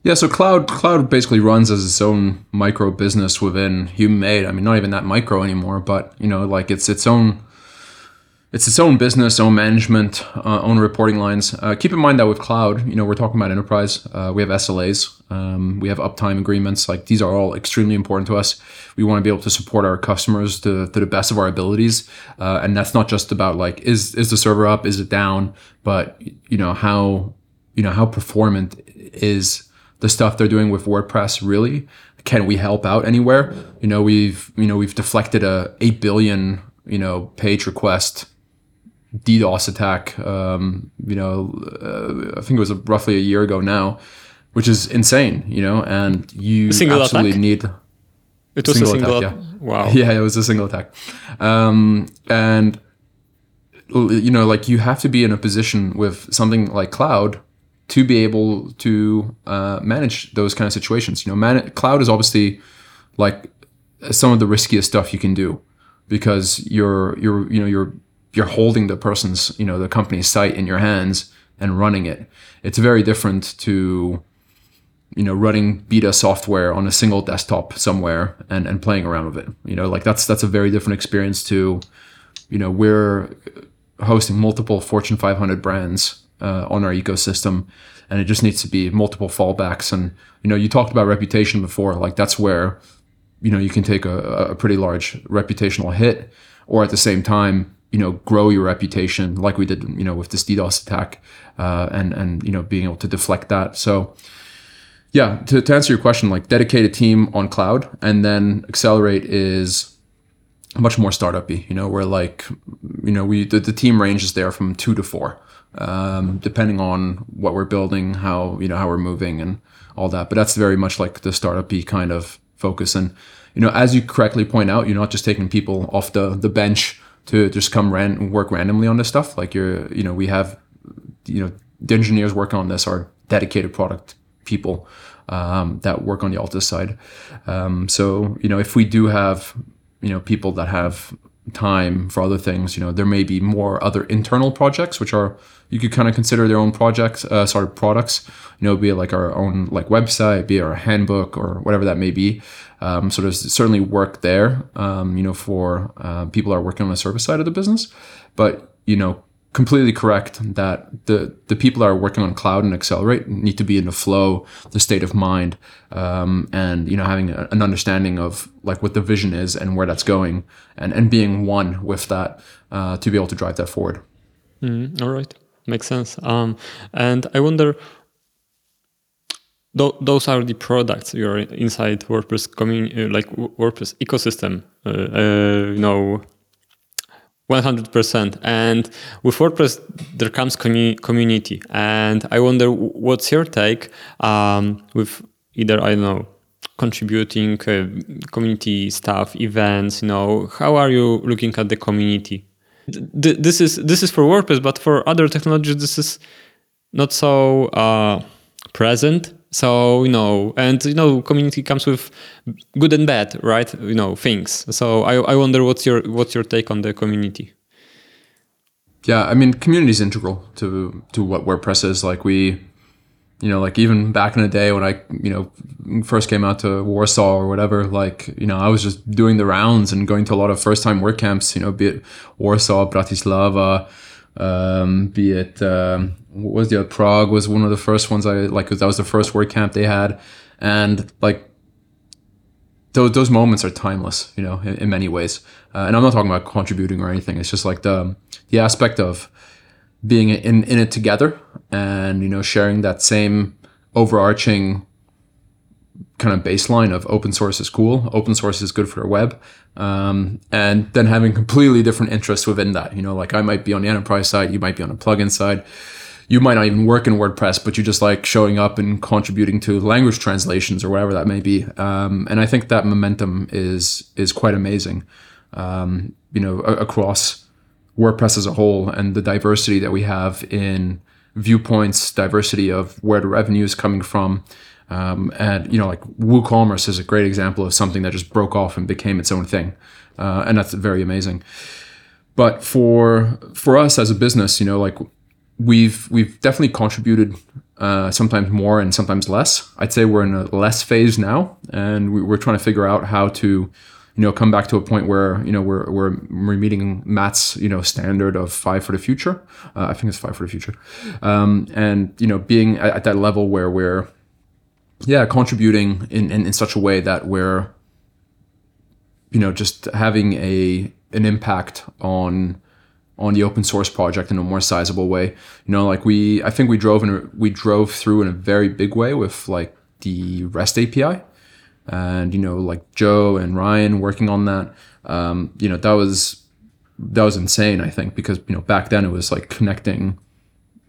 Yeah, so cloud cloud basically runs as its own micro business within HumanMade. I mean, not even that micro anymore, but you know, like it's its own it's its own business, own management, uh, own reporting lines. Uh, keep in mind that with cloud, you know, we're talking about enterprise. Uh, we have SLAs, um, we have uptime agreements. Like these are all extremely important to us. We want to be able to support our customers to, to the best of our abilities, uh, and that's not just about like is is the server up, is it down, but you know how you know how performant is the stuff they're doing with WordPress really. Can we help out anywhere? You know, we've you know we've deflected a eight billion you know page request DDoS attack. Um, you know, uh, I think it was a, roughly a year ago now, which is insane. You know, and you absolutely attack? need. It was single a single attack. Yeah. Wow. Yeah, it was a single attack, um, and you know, like you have to be in a position with something like cloud to be able to uh, manage those kind of situations. You know, man- cloud is obviously like some of the riskiest stuff you can do because you're you're you know you're you're holding the person's, you know, the company's site in your hands and running it. It's very different to, you know, running beta software on a single desktop somewhere and, and playing around with it. You know, like that's that's a very different experience to, you know, we're hosting multiple Fortune 500 brands uh, on our ecosystem, and it just needs to be multiple fallbacks. And you know, you talked about reputation before, like that's where, you know, you can take a, a pretty large reputational hit, or at the same time, you know grow your reputation like we did you know with this DDoS attack uh, and and you know being able to deflect that. So yeah to, to answer your question like dedicate a team on cloud and then accelerate is much more startupy you know where like you know we the, the team ranges there from two to four um, depending on what we're building how you know how we're moving and all that. But that's very much like the startupy kind of focus. And you know as you correctly point out you're not just taking people off the the bench to just come ran work randomly on this stuff. Like you're, you know, we have, you know, the engineers working on this are dedicated product people um, that work on the Altis side. Um, so you know, if we do have, you know, people that have time for other things, you know, there may be more other internal projects which are you could kind of consider their own projects, uh, sort of products. You know, be it like our own like website, be it our handbook or whatever that may be. Um, so there's certainly work there, um, you know, for uh, people are working on the service side of the business. But you know, completely correct that the the people that are working on cloud and accelerate need to be in the flow, the state of mind, um, and you know, having a, an understanding of like what the vision is and where that's going, and and being one with that uh, to be able to drive that forward. Mm, all right, makes sense. Um, and I wonder th- those are the products you're inside WordPress community, uh, like WordPress ecosystem. Uh, uh, you know, 100%. And with WordPress, there comes community. And I wonder what's your take um, with either, I don't know, contributing uh, community stuff, events, you know, how are you looking at the community? Th- this is this is for WordPress, but for other technologies, this is not so uh, present So you know, and you know, community comes with good and bad, right? You know, things. So I, I wonder what's your what's your take on the community? Yeah, I mean, community is integral to to what WordPress is. Like we, you know, like even back in the day when I, you know, first came out to Warsaw or whatever, like, you know, I was just doing the rounds and going to a lot of first time WordCamps, you know, be it Warsaw, Bratislava, um, be it, um, what was the other, Prague was one of the first ones I like, that was the first WordCamp they had. And like, those, those moments are timeless, you know, in, in many ways. Uh, and I'm not talking about contributing or anything. It's just like the, the aspect of being in, in it together and, you know, sharing that same overarching kind of baseline of open source is cool, open source is good for the web, um, and then having completely different interests within that. You know, like I might be on the enterprise side, you might be on the plugin side, you might not even work in WordPress, but you just like showing up and contributing to language translations or whatever that may be. Um, and I think that momentum is is quite amazing. Um, you know, a- across WordPress as a whole and the diversity that we have in viewpoints, diversity of where the revenue is coming from. Um, and you know, like WooCommerce is a great example of something that just broke off and became its own thing, uh, and that's very amazing. But for for us as a business, you know, like we've we've definitely contributed uh, sometimes more and sometimes less. I'd say we're in a less phase now, and we, we're trying to figure out how to you know come back to a point where you know we're we're, we're meeting Matt's you know standard of five for the future. Uh, I think it's five for the future, um, and you know being at, at that level where we're yeah contributing in, in in such a way that we're you know just having a an impact on on the open source project in a more sizable way. You know, like we, I think we drove in, a, we drove through in a very big way with like the REST API, and you know, like Joe and Ryan working on that. Um, you know, that was that was insane. I think because you know back then it was like connecting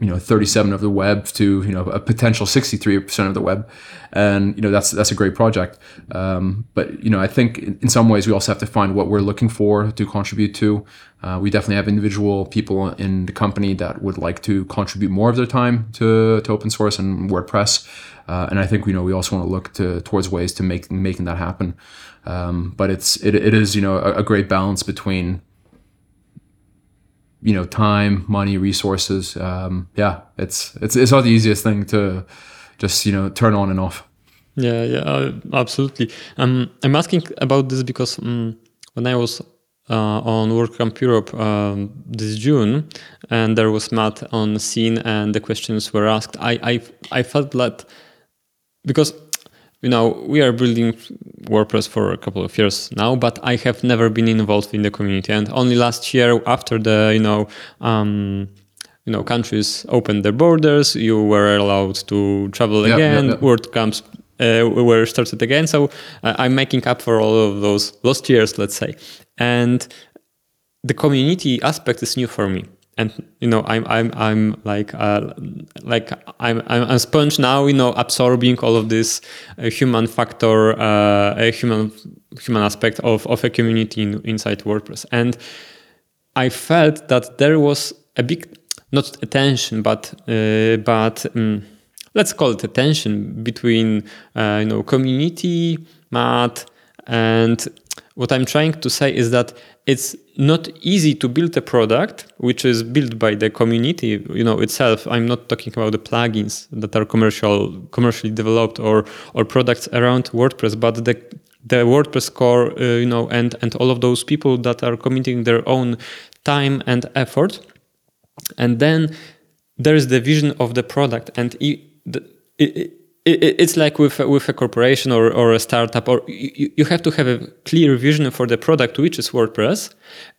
you know 37 of the web to you know a potential 63% of the web. And you know that's that's a great project. Um, but you know i think in some ways we also have to find what we're looking for to contribute to. Uh, we definitely have individual people in the company that would like to contribute more of their time to, to open source and wordpress. Uh, and i think you know we also want to look to towards ways to make making that happen. Um, but it's it, it is you know a, a great balance between you know time money resources um, yeah it's it's it's not the easiest thing to just you know turn on and off yeah yeah uh, absolutely um, i'm asking about this because um, when i was uh, on WordCamp Europe um, this June, and there was Matt on scene, and the questions were asked. I I, I felt that because you know we are building WordPress for a couple of years now, but I have never been involved in the community, and only last year after the you know. Um, you know, countries opened their borders. You were allowed to travel Yeah, again. yeah, yeah. WordCamps uh, were started again. So uh, I'm making up for all of those lost years, let's say. And the community aspect is new for me. And you know, I'm I'm I'm like uh, like I'm I'm a sponge now. You know, absorbing all of this uh, human factor, uh, human human aspect of of a community in, inside WordPress. And I felt that there was a big not attention but uh, but um, let's call it attention between uh, you know community, Matt, and what I'm trying to say is that it's not easy to build a product which is built by the community. You know itself i'm not talking about the plugins that are commercial commercially developed or or products around wordpress but the the wordpress core uh, you know and and all of those people that are committing their own time and effort. And then there's the vision of the product. And it, it, it's like with a, with a corporation or, or a startup or you, you have to have a clear vision for the product which is wordpress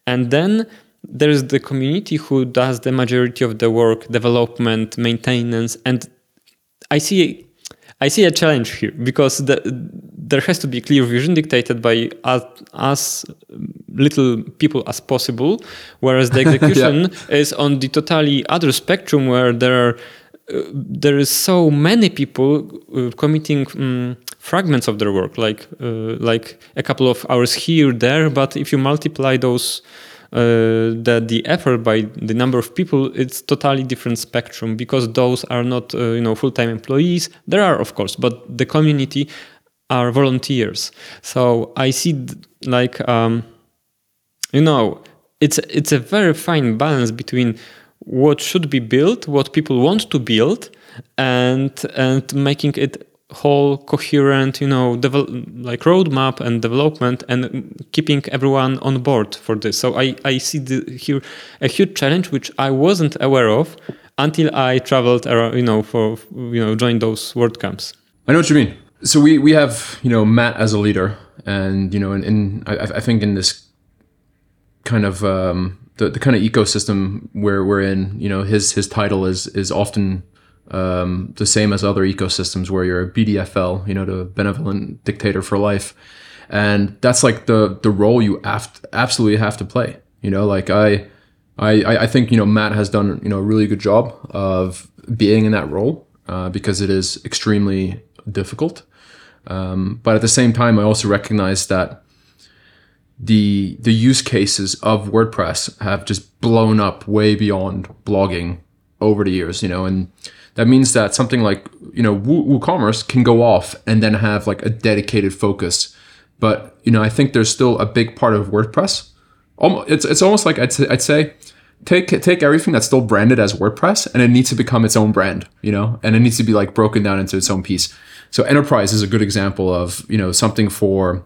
and then there's the community who does the majority of the work development maintenance and i see I see a challenge here because the, there has to be clear vision dictated by as, as little people as possible, whereas the execution yeah. is on the totally other spectrum where there are there is so many people uh, committing um, fragments of their work, like uh, like a couple of hours here there. But if you multiply those uh, that the effort by the number of people it's totally different spectrum because those are not uh, you know full-time employees there are of course but the community are volunteers so i see like um, you know it's it's a very fine balance between what should be built what people want to build and and making it whole coherent you know like roadmap and development and keeping everyone on board for this. So i i see the, here a huge challenge which i wasn't aware of until i traveled around, you know for you know join those WordCamps i know what you mean. So we we have you know matt as a leader and you know in I, I think in this kind of um the, the kind of ecosystem where we're in you know his his title is is often um, the same as other ecosystems where you're a BDFL, you know, the benevolent dictator for life, and that's like the the role you to, absolutely have to play. You know, like I, I I think you know Matt has done you know a really good job of being in that role uh, because it is extremely difficult. Um, but at the same time, I also recognize that the the use cases of WordPress have just blown up way beyond blogging over the years. You know, and that means that something like you know WooCommerce can go off and then have like a dedicated focus. But you know, I think there's still a big part of WordPress. It's it's almost like I'd say, I'd say take take everything that's still branded as WordPress and it needs to become its own brand, you know, and it needs to be like broken down into its own piece. So enterprise is a good example of you know something for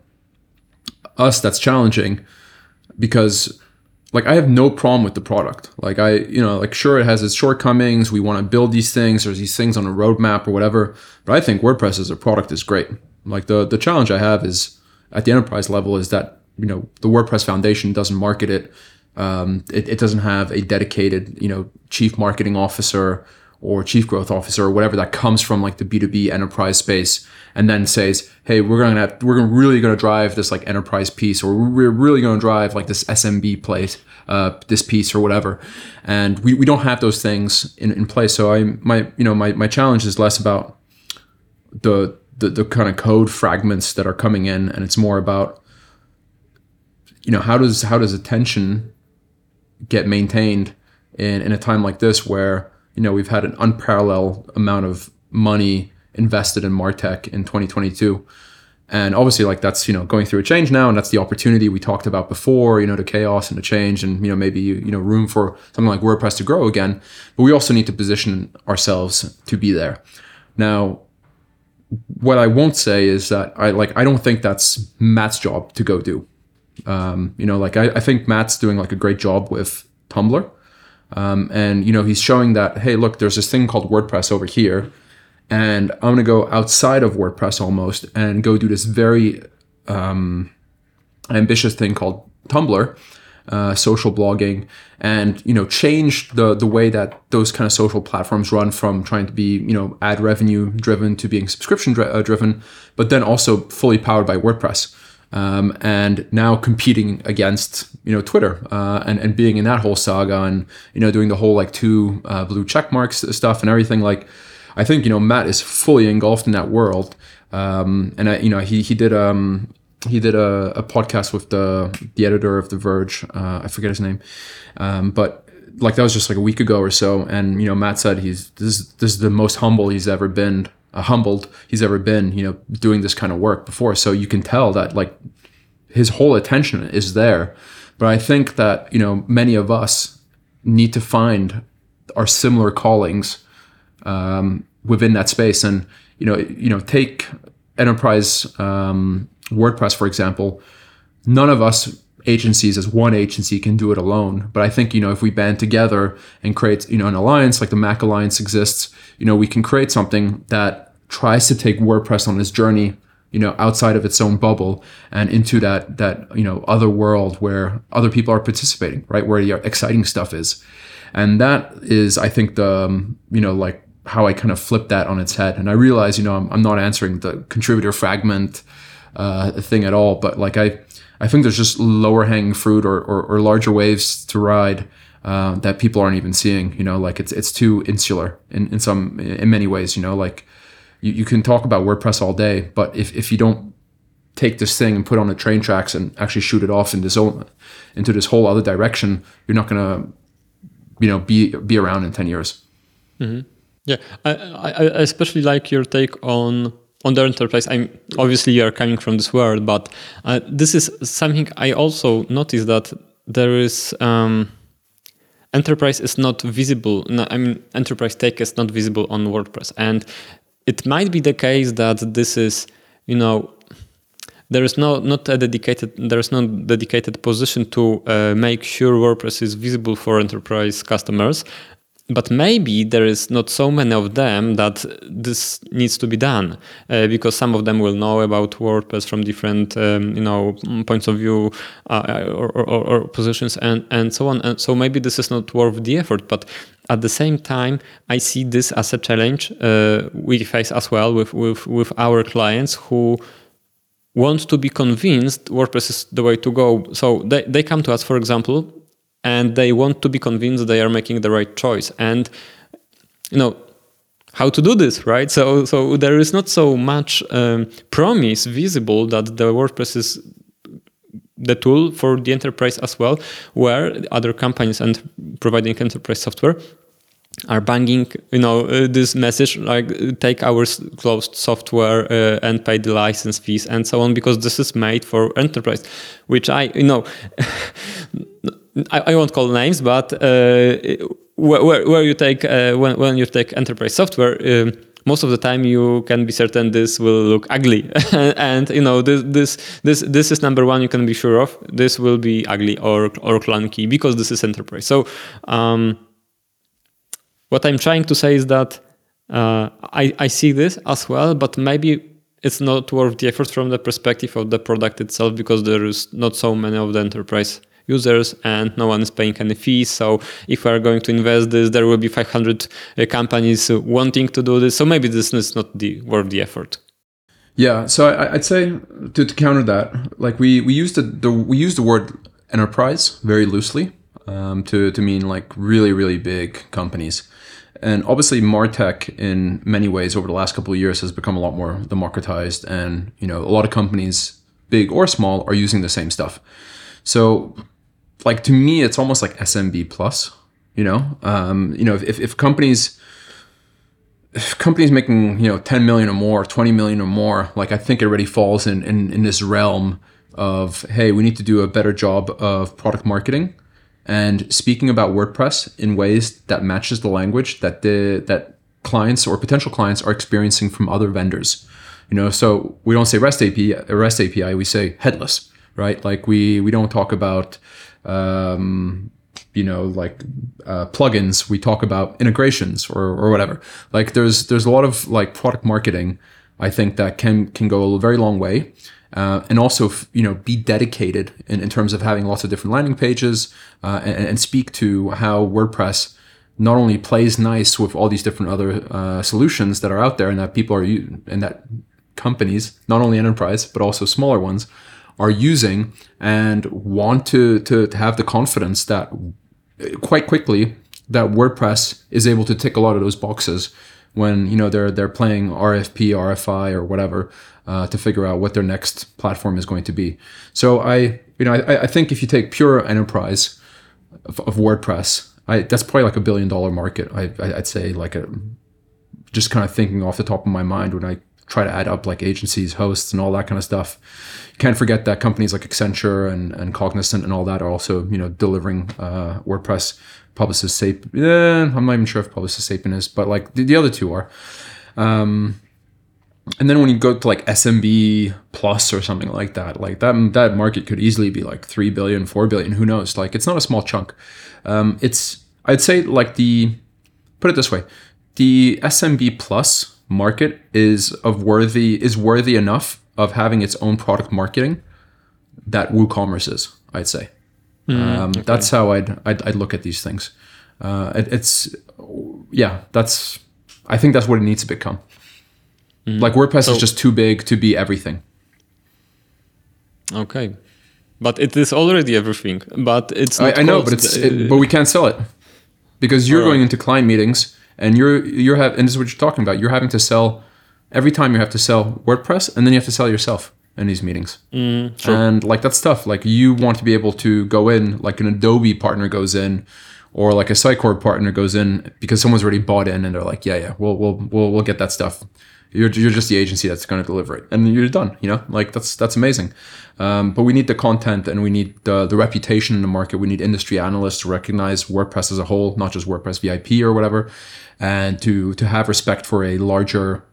us that's challenging because like I have no problem with the product. Like I, you know, like sure it has its shortcomings. We want to build these things. There's these things on a roadmap or whatever. But I think WordPress as a product is great. Like the the challenge I have is at the enterprise level is that you know the WordPress Foundation doesn't market it. Um, it, it doesn't have a dedicated you know chief marketing officer or chief growth officer or whatever that comes from like the B2B enterprise space and then says, Hey, we're to have, we're really to drive this like enterprise piece or we're really to drive like this SMB place, uh, this piece or whatever. And we, we don't have those things in, in place. So I, my, you know, my, my challenge is less about the, the, the kind of code fragments that are coming in. And it's more about, you know, how does, how does attention get maintained in, in a time like this where, you know, we've had an unparalleled amount of money invested in Martech in 2022. And obviously, like that's you know going through a change now, and that's the opportunity we talked about before. You know, the chaos and the change, and you know maybe you know room for something like WordPress to grow again. But we also need to position ourselves to be there. Now, what I won't say is that I like I don't think that's Matt's job to go do. Um, you know, like I, I think Matt's doing like a great job with Tumblr. Um, and you know he's showing that hey look there's this thing called WordPress over here and I'm to go outside of WordPress almost and go do this very um, ambitious thing called Tumblr, uh, social blogging, and you know change the the way that those kind of social platforms run from trying to be you know ad revenue driven to being subscription dri- uh, driven, but then also fully powered by WordPress. Um, and now competing against you know Twitter uh, and and being in that whole saga and you know doing the whole like two uh, blue check marks stuff and everything like I think you know Matt is fully engulfed in that world, um, and I, you know he he did um he did a, a podcast with the the editor of The Verge. Uh, I forget his name, um, but like that was just like a week ago or so. And you know Matt said he's this is, this is the most humble he's ever been, humbled he's ever been. You know doing this kind of work before. So you can tell that like his whole attention is there. But I think that you know many of us need to find our similar callings um, within that space. And you know, you know, take enterprise um, WordPress for example. None of us agencies as one agency can do it alone. But I think you know if we band together and create you know an alliance like the MACH Alliance exists, you know we can create something that tries to take WordPress on this journey you know outside of its own bubble and into that that you know other world where other people are participating right where the exciting stuff is and that is i think the um, you know like how I kind of flip that on its head. And I realize, you know, I'm, I'm not answering the contributor fragment uh, thing at all, but like I, I think there's just lower hanging fruit or, or, or larger waves to ride uh, that people aren't even seeing. You know, like it's it's too insular in, in some in many ways. You know, like you, you can talk about WordPress all day, but if, if you don't take this thing and put on the train tracks and actually shoot it off in this own, into this whole other direction, you're not gonna, you know, be be around in ten years. Yeah, I, I, I especially like your take on on the enterprise. I'm obviously you are coming from this world, but uh, this is something I also noticed that there is um, enterprise is not visible. No, I mean, enterprise tech is not visible on WordPress, and it might be the case that this is, you know, there is no not a dedicated there is no dedicated position to uh, make sure WordPress is visible for enterprise customers. But maybe there is not so many of them that this needs to be done uh, because some of them will know about WordPress from different, um, you know, points of view uh, or, or, or positions and, and so on. And so maybe this is not worth the effort. But at the same time, I see this as a challenge uh, we face as well with, with, with our clients who want to be convinced WordPress is the way to go. So they, they come to us, for example, and they want to be convinced they are making the right choice. And you know how to do this, right? So so there is not so much um, promise visible that the WordPress is the tool for the enterprise as well, where other companies and providing enterprise software are banging you know uh, this message like take our closed software uh, and pay the license fees and so on because this is made for enterprise which i you know I, I, won't call names but uh, where, where you take uh, when, when you take enterprise software um, most of the time you can be certain this will look ugly. And you know this this this this is number one you can be sure of. This will be ugly or or clunky because this is enterprise. So um, what I'm trying to say is that uh, I, I see this as well, but maybe it's not worth the effort from the perspective of the product itself because there is not so many of the enterprise users and no one is paying any fees. So if we are going to invest this, there will be 500 uh, companies wanting to do this. So maybe this is not the worth the effort. Yeah, so I, would say to, to, counter that, like we we use the, the we use the word enterprise very loosely um, to to mean like really really big companies. And obviously, Martech in many ways over the last couple of years has become a lot more democratized, and you know a lot of companies, big or small, are using the same stuff. So, like to me, it's almost like SMB plus. You know, um, you know if, if companies if companies making you know 10 million or more 20 million or more like i think it already falls in, in in this realm of hey we need to do a better job of product marketing and speaking about WordPress in ways that matches the language that the that clients or potential clients are experiencing from other vendors. You know, so we don't say REST API, REST API, we say headless, right? Like we we don't talk about um, you know like uh, plugins. We talk about integrations or or whatever. Like there's there's a lot of like product marketing. I think that can can go a very long way uh, and also you know be dedicated in, in terms of having lots of different landing pages uh, and, and, speak to how WordPress not only plays nice with all these different other uh, solutions that are out there and that people are and that companies not only enterprise but also smaller ones are using and want to, to, to have the confidence that quite quickly that WordPress is able to tick a lot of those boxes when you know they're they're playing RFP, RFI, or whatever uh, to figure out what their next platform is going to be. So I you know I, I think if you take pure enterprise of, of WordPress, I, that's probably like a billion dollar market. I, I'd say like a just kind of thinking off the top of my mind when I try to add up like agencies, hosts, and all that kind of stuff. Can't forget that companies like Accenture and, and Cognizant and all that are also you know delivering uh, WordPress Publicis Sapient. Eh, I'm not even sure if Publicis Sapient is, but like the, the other two are. Um, and then when you go to like SMB plus or something like that, like that that market could easily be like 3 billion, 4 billion, who knows? Like it's not a small chunk. Um, it's I'd say like the put it this way, the SMB plus market is of worthy is worthy enough of having its own product marketing that WooCommerce is, I'd say. Mm, um, okay. That's how I'd, I'd, I'd look at these things. Uh, it, it's yeah, that's I think that's what it needs to become. Mm. Like WordPress so, is just too big to be everything. Okay, but it is already everything. But it's I, I, know, but it's it, but we can't sell it because you're right. going into client meetings and you're you're have and this is what you're talking about. You're having to sell every time you have to sell WordPress and then you have to sell yourself in these meetings. Mm, sure. And like that's tough. Like you want to be able to go in, like an Adobe partner goes in, or like a Sitecore partner goes in because someone's already bought in and they're like, yeah, yeah, we'll we'll we'll, we'll get that stuff. You're, you're just the agency that's going to deliver it, and you're done. You know, like that's that's amazing. Um, but we need the content and we need the the reputation in the market. We need industry analysts to recognize WordPress as a whole, not just WordPress VIP or whatever, and to to have respect for a larger,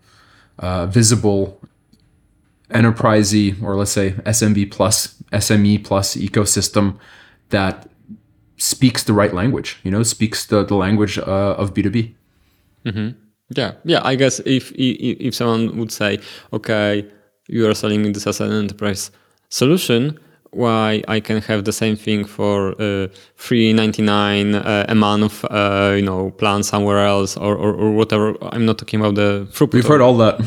uh, visible, enterprisey or let's say SMB plus SME plus ecosystem that speaks the right language. You know, speaks the the language uh, of B two B. Yeah, yeah. I guess if, if if someone would say, okay, you are selling me this as an enterprise solution, why I can have the same thing for uh, three ninety nine uh, a month, uh, you know, plan somewhere else or, or, or whatever. I'm not talking about the throughput. We've heard all that.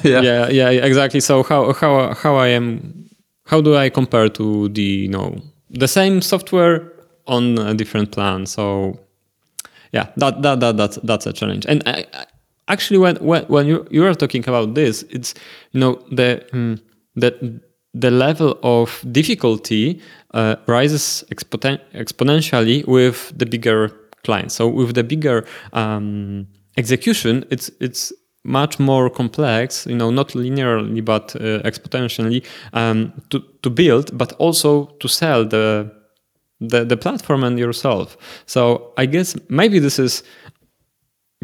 yeah. yeah, yeah, exactly. So how how how I am, how do I compare to the you know the same software on a different plan? So yeah, that that that that's that's a challenge. And I, I, actually, when when when you you are talking about this, it's you know the mm, the the level of difficulty uh, rises expoten- exponentially with the bigger clients. So with the bigger um, execution, it's it's much more complex, you know, not linearly but uh, exponentially um, to to build, but also to sell the the the platform and yourself. So I guess maybe this is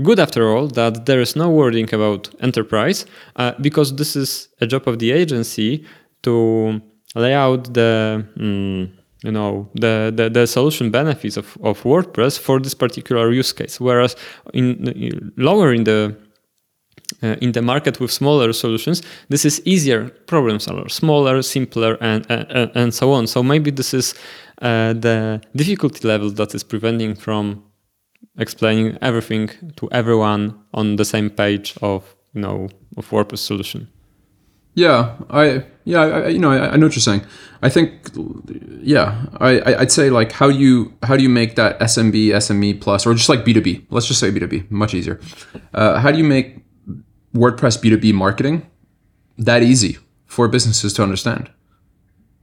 good after all that there is no wording about enterprise uh, because this is a job of the agency to lay out the mm, you know the, the, the solution benefits of, of WordPress for this particular use case. Whereas in, in lower in the uh, in the market with smaller solutions, this is easier problem solver, smaller, simpler, and and, and so on. So maybe this is uh, the difficulty level that is preventing from explaining everything to everyone on the same page of you know of WordPress solution. Yeah, I yeah, I, you know, I, I know what you're saying. I think, yeah, I I'd say like how do you how do you make that SMB SME plus or just like B two B? Let's just say B two B, much easier. Uh, how do you make WordPress B two B marketing that easy for businesses to understand?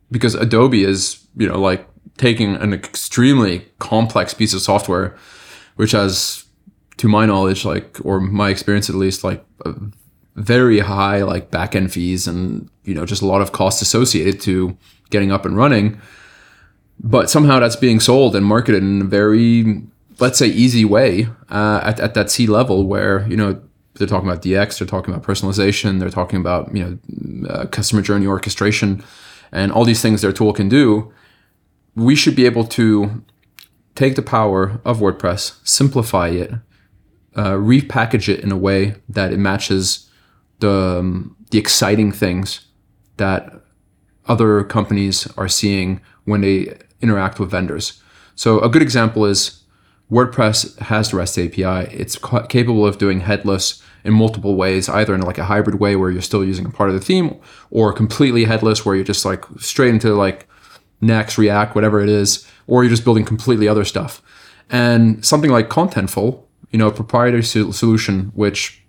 Because Adobe is you know like taking an extremely complex piece of software, which has, to my knowledge, like or my experience at least, like very high like back end fees and you know just a lot of costs associated to getting up and running. But somehow that's being sold and marketed in a very let's say easy way uh, at, at that c level where you know they're talking about dx they're talking about personalization they're talking about you know uh, customer journey orchestration and all these things their tool can do we should be able to take the power of wordpress simplify it uh, repackage it in a way that it matches the um, the exciting things that other companies are seeing when they interact with vendors. So a good example is WordPress has the REST API. It's ca- capable of doing headless in multiple ways, either in like a hybrid way where you're still using a part of the theme, or completely headless where you're just like straight into like Next, React, whatever it is, or you're just building completely other stuff. And something like Contentful, you know, a proprietary sol- solution which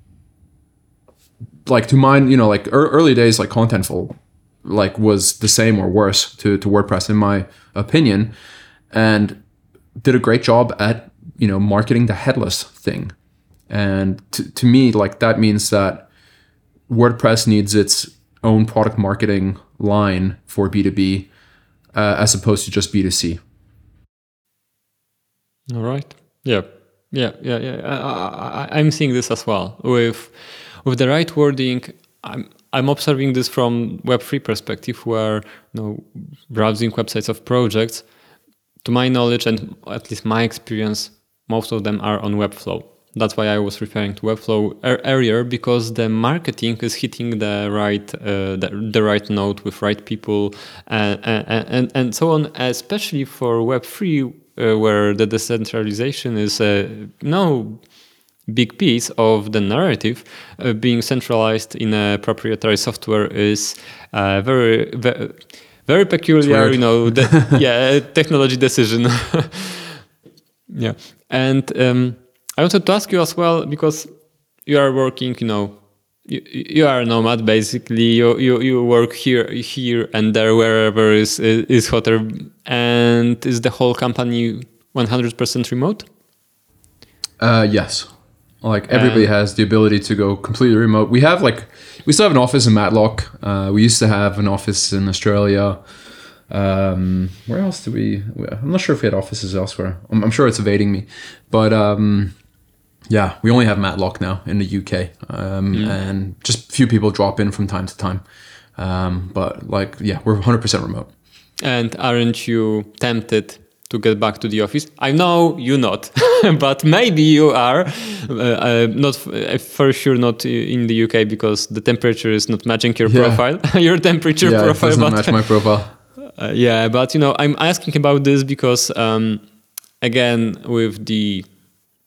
like to mine, you know, like ear early days, like Contentful, like was the same or worse to, to WordPress in my opinion, and did a great job at you know marketing the headless thing. And to, to me, like that means that WordPress needs its own product marketing line for B two B, uh, as opposed to just B two C. All right. Yeah. Yeah. Yeah. Yeah. I, I'm seeing this as well with with the right wording. I'm I'm observing this from Web3 perspective, where you know browsing websites of projects. To my knowledge and at least my experience, most of them are on Webflow. That's why I was referring to Webflow er- earlier because the marketing is hitting the right uh, the, the right note with right people and and, and, and so on. Especially for Web three, uh, where the decentralization is a no big piece of the narrative, uh, being centralized in a proprietary software is uh, very, very very peculiar. You know, yeah, technology decision. yeah, and um, I wanted to ask you as well because you are working, you know, you, you are a nomad basically. You, you you work here here and there wherever is is hotter, and is the whole company one hundred percent remote? Uh, yes. Like everybody has the ability to go completely remote. We have like we still have an office in Matlock. Uh, we used to have an office in Australia. Um, where else do we? I'm not sure if we had offices elsewhere. I'm, I'm sure it's evading me, but um, yeah, we only have Matlock now in the UK, um, and just a few people drop in from time to time. Um, but like, yeah, we're 100% remote. And aren't you tempted to get back to the office? I know you're not, but maybe you are. Uh, uh, not uh, for sure not in the UK because the temperature is not matching your Yeah. profile, your temperature Yeah, profile. doesn't but match my profile. Uh, yeah, but you know, I'm asking about this because um, again, with the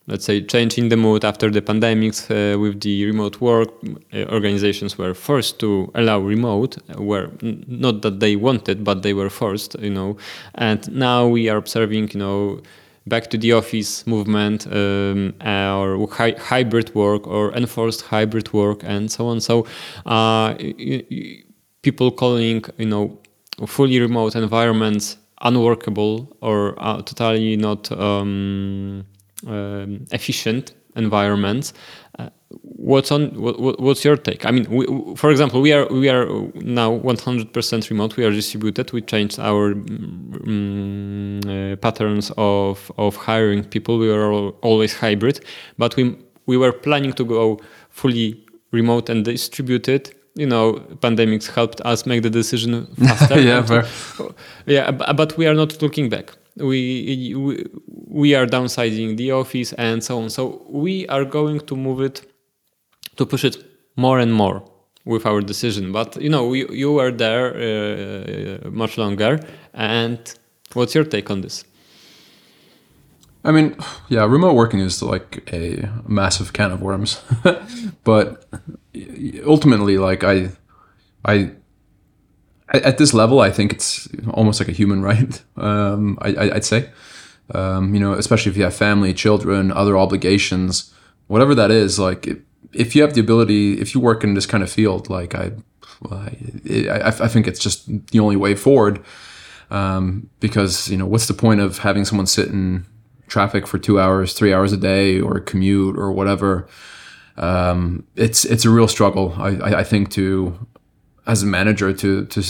let's say changing the mood after the pandemics, uh, with the remote work, uh, organizations were forced to allow remote. were not that they wanted, but they were forced. You know, and now we are observing, you know. Back to the office movement, um, or hy- hybrid work, or enforced hybrid work, and so on. So, uh, people calling, you know, fully remote environments unworkable or uh, totally not um, um, efficient environments. Uh, what's on? What, what- what's your take? I mean, we, for example, we are we are now 100% remote. We are distributed. We changed our mm, uh, patterns of of hiring people. We were al- always hybrid, but we we were planning to go fully remote and distributed. You know, pandemics helped us make the decision faster. Yeah, fair. yeah, but we are not looking back. We, we we are downsizing the office and so on. So we are going to move it to push it more and more with our decision. But you know, you you were there uh, much longer. And what's your take on this? I mean, yeah, remote working is like a massive can of worms, but ultimately, like I, I, at this level, I think it's almost like a human right. Um, I, I'd say, um, you know, especially if you have family, children, other obligations, whatever that is. Like, if, you have the ability, if you work in this kind of field, like I, I, I, think it's just the only way forward um, because you know what's the point of having someone sit in traffic for two hours, three hours a day, or commute or whatever? Um, it's it's a real struggle. I, I think to as a manager to to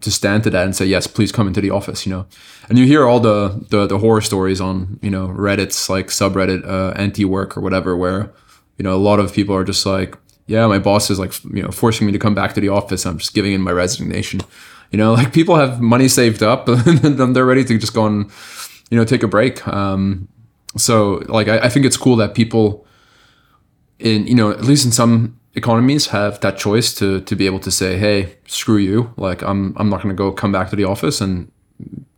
to stand to that and say yes, please come into the office. You know, and you hear all the the, the horror stories on you know Reddit's like subreddit uh, anti work or whatever, where you know a lot of people are just like yeah, my boss is like you know forcing me to come back to the office. I'm just giving in my resignation. You know, like people have money saved up and then they're ready to just go and you know take a break. Um, so like I, I think it's cool that people in you know at least in some economies have that choice to to be able to say hey screw you. Like I'm I'm not going to go come back to the office and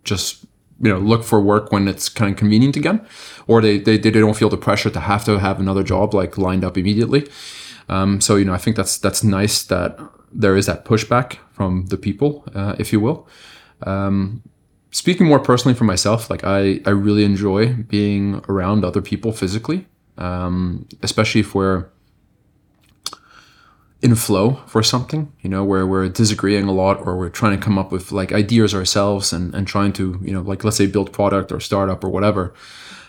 just you know look for work when it's kind of convenient again. Or they they, they don't feel the pressure to have to have another job like lined up immediately. Um, so you know I think that's that's nice that there is that pushback from the people uh, if you will. Um, speaking more personally for myself like I I really enjoy being around other people physically um, especially if we're in flow for something, you know, where we're disagreeing a lot or we're trying to come up with like ideas ourselves and, and trying to, you know, like let's say build product or startup or whatever.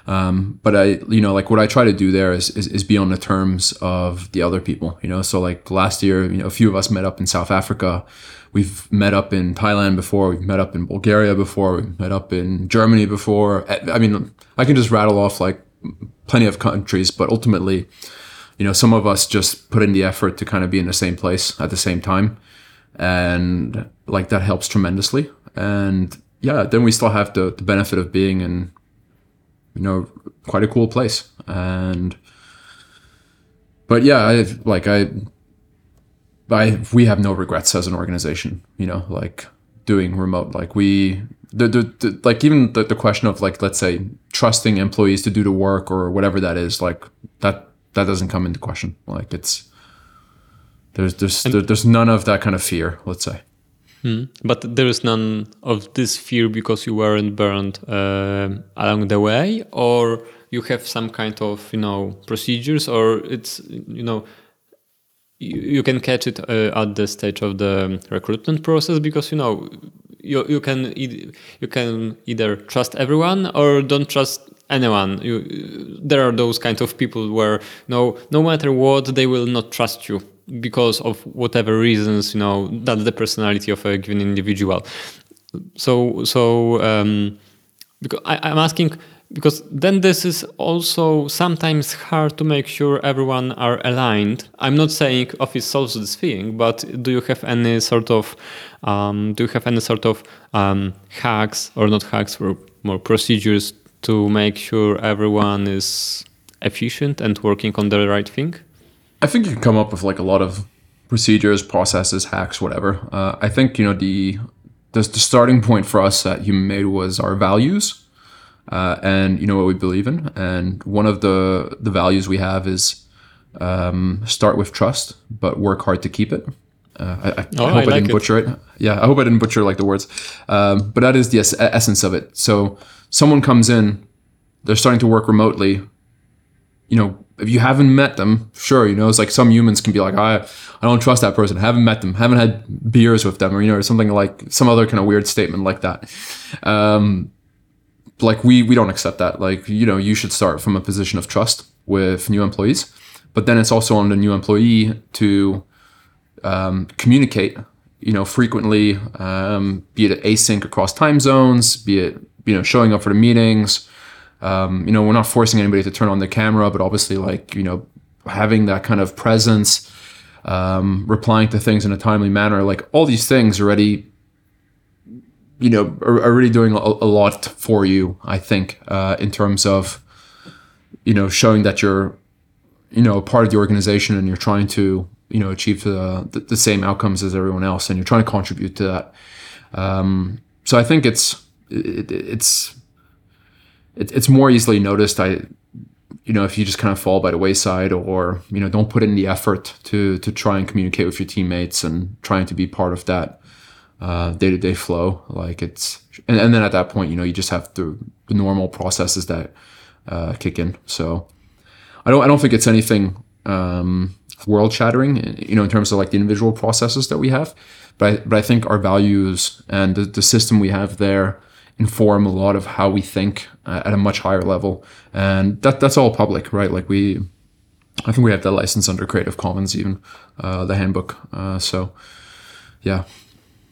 Um, but I, you know, like what I try to do there is, is, is be on the terms of the other people, you know, so like last year, you know, a few of us met up in South Africa. We've met up in Thailand before. We've met up in Bulgaria before. We've met up in Germany before. I I mean, I can just rattle off like plenty of countries, but ultimately, you know, some of us just put in the effort to kind of be in the same place at the same time. And like that helps tremendously. And yeah, then we still have the, the benefit of being in, you know, quite a cool place. And, but yeah, I like, I, I, we have no regrets as an organization, you know, like doing remote, like we, the, the, the like even the, the question of like, let's say trusting employees to do the work or whatever that is, like that, that doesn't come into question. Like it's there's there's there, there's none of that kind of fear. Let's say. But there is none of this fear because you weren't burned uh, along the way, or you have some kind of you know procedures, or it's you know you, you can catch it uh, at the stage of the recruitment process because you know you you can you can either trust everyone or don't trust anyone. You, there are those kind of people where no no matter what they will not trust you because of whatever reasons. You know that's the personality of a given individual. So so um, because I, I'm asking because then this is also sometimes hard to make sure everyone are aligned i'm not saying office solves this thing but do you have any sort of um, do you have any sort of um, hacks or not hacks or more procedures to make sure everyone is efficient and working on the right thing I think you can come up with like a lot of procedures, processes, hacks, whatever. Uh, I think you know the, the the starting point for us at Human Made was our values, uh, and you know what we believe in. And one of the the values we have is um, start with trust, but work hard to keep it. Uh, I, I, Oh, I I hope I, didn't it. butcher it. Yeah, I hope I didn't butcher like the words. Um, but that is the es- essence of it. So someone comes in, they're starting to work remotely you know, if you haven't met them, sure, you know, it's like some humans can be like, I, I don't trust that person. haven't met them, haven't had beers with them, or you know, or something like some other kind of weird statement like that. Um, like we we don't accept that. Like you know, you should start from a position of trust with new employees, but then it's also on the new employee to um, communicate. You know, frequently, um, be it async across time zones, be it you know showing up for the meetings um, you know, we're not forcing anybody to turn on the camera, but obviously, like, you know, having that kind of presence, um, replying to things in a timely manner, like all these things already, you know, are, are really doing a, a lot for you, I think, uh, in terms of, you know, showing that you're, you know, part of the organization and you're trying to, you know, achieve the, the, same outcomes as everyone else and you're trying to contribute to that. Um, so I think it's, it, it's, it, it's more easily noticed. I, you know, if you just kind of fall by the wayside, or you know, don't put in the effort to to try and communicate with your teammates and trying to be part of that day to day flow. Like it's, and, and then at that point, you know, you just have the, the normal processes that uh, kick in. So I don't I don't think it's anything um, world shattering, you know, in terms of like the individual processes that we have. But I, but I think our values and the, the system we have there inform a lot of how we think uh, at a much higher level, and that that's all public, right? Like we, I think we have the license under Creative Commons, even uh, the handbook. Uh, so, yeah.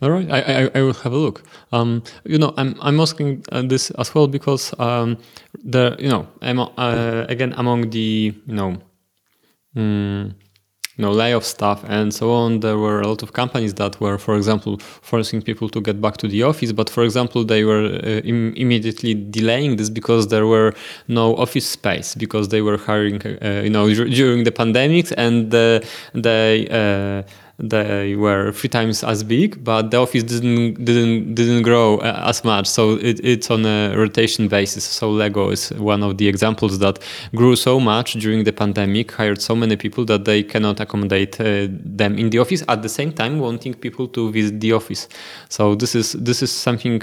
All right, I, I, I will have a look. Um, you know, I'm I'm asking uh, this as well because um, the you know I'm, uh, again among the you know mm, you know layoff stuff and so on. There were a lot of companies that were for example forcing people to get back to the office. But for example they were uh, Im- immediately delaying this because there were no office space because they were hiring uh, you know dur- during the pandemic. And uh, they uh, they were three times as big, but the office didn't didn't didn't grow uh, as much. So it, it's on a rotation basis. So Lego is one of the examples that grew so much during the pandemic, hired so many people that they cannot accommodate uh, them in the office. At the same time, wanting people to visit the office. So this is this is something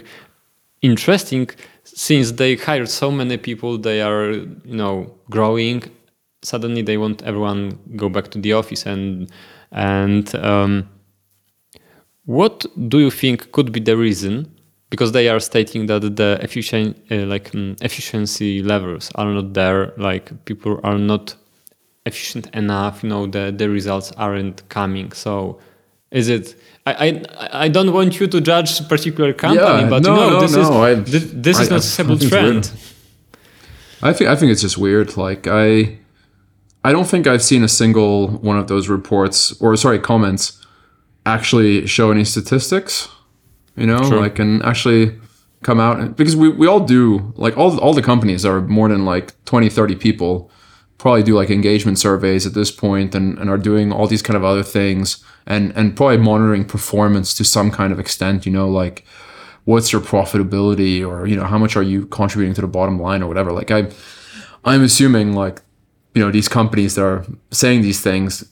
interesting since they hired so many people. They are you know growing. Suddenly they want everyone go back to the office and and um, what do you think could be the reason? Because they are stating that the efficient, uh, like um, efficiency levels are not there. Like people are not efficient enough. You know, the the results aren't coming. So, is it? I I, I don't want you to judge a particular company, Yeah, but no, no, this no, is I- this, this is I- I- noticeable I think trend. I think I think it's just weird. Like I, I don't think I've seen a single one of those reports or sorry comments actually show any statistics. You know, Sure. like and actually come out and, because we, we all do like all all the companies are more than like 20 30 people probably do like engagement surveys at this point and, and are doing all these kind of other things and and probably monitoring performance to some kind of extent you know like what's your profitability or you know how much are you contributing to the bottom line or whatever like i i'm assuming like you know these companies that are saying these things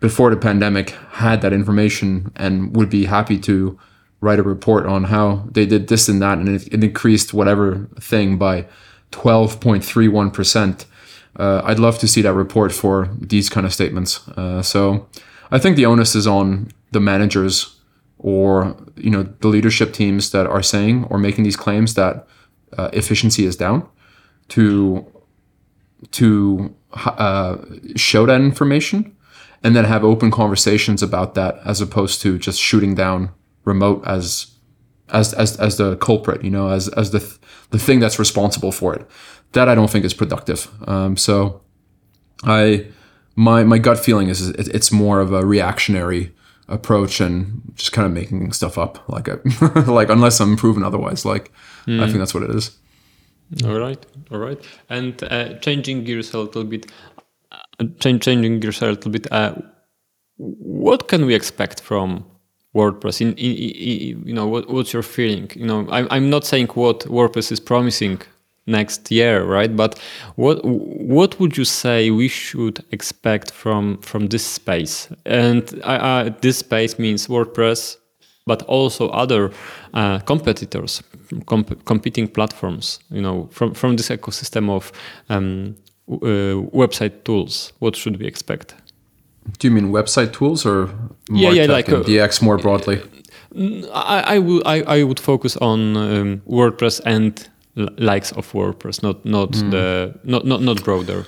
before the pandemic had that information and would be happy to write a report on how they did this and that and it, it increased whatever thing by 12.31% uh, i'd love to see that report for these kind of statements. Uh, so I think the onus is on the managers or you know the leadership teams that are saying or making these claims that uh, efficiency is down to to uh, show that information and then have open conversations about that as opposed to just shooting down remote as as as, as the culprit you know as as the th- the thing that's responsible for it. That i don't think is productive. Um, so i my my gut feeling is it, it's more of a reactionary approach and just kind of making stuff up like a, like unless i'm proven otherwise like i think that's what it is All right, all right. And uh, changing gears a little bit, uh, change, changing gears a little bit. Uh, what can we expect from WordPress? In, in, in, you know, what, what's your feeling? You know, I'm, I'm not saying what WordPress is promising next year, right? But what what would you say we should expect from from this space? And uh, this space means WordPress, but also other uh, competitors, comp- competing platforms. You know, from from this ecosystem of um, uh, website tools. What should we expect? Do you mean website tools or Yeah, yeah, like, and uh, DX more broadly? I, I would I, I would focus on um, WordPress and l- likes of WordPress, not not the not not not broader.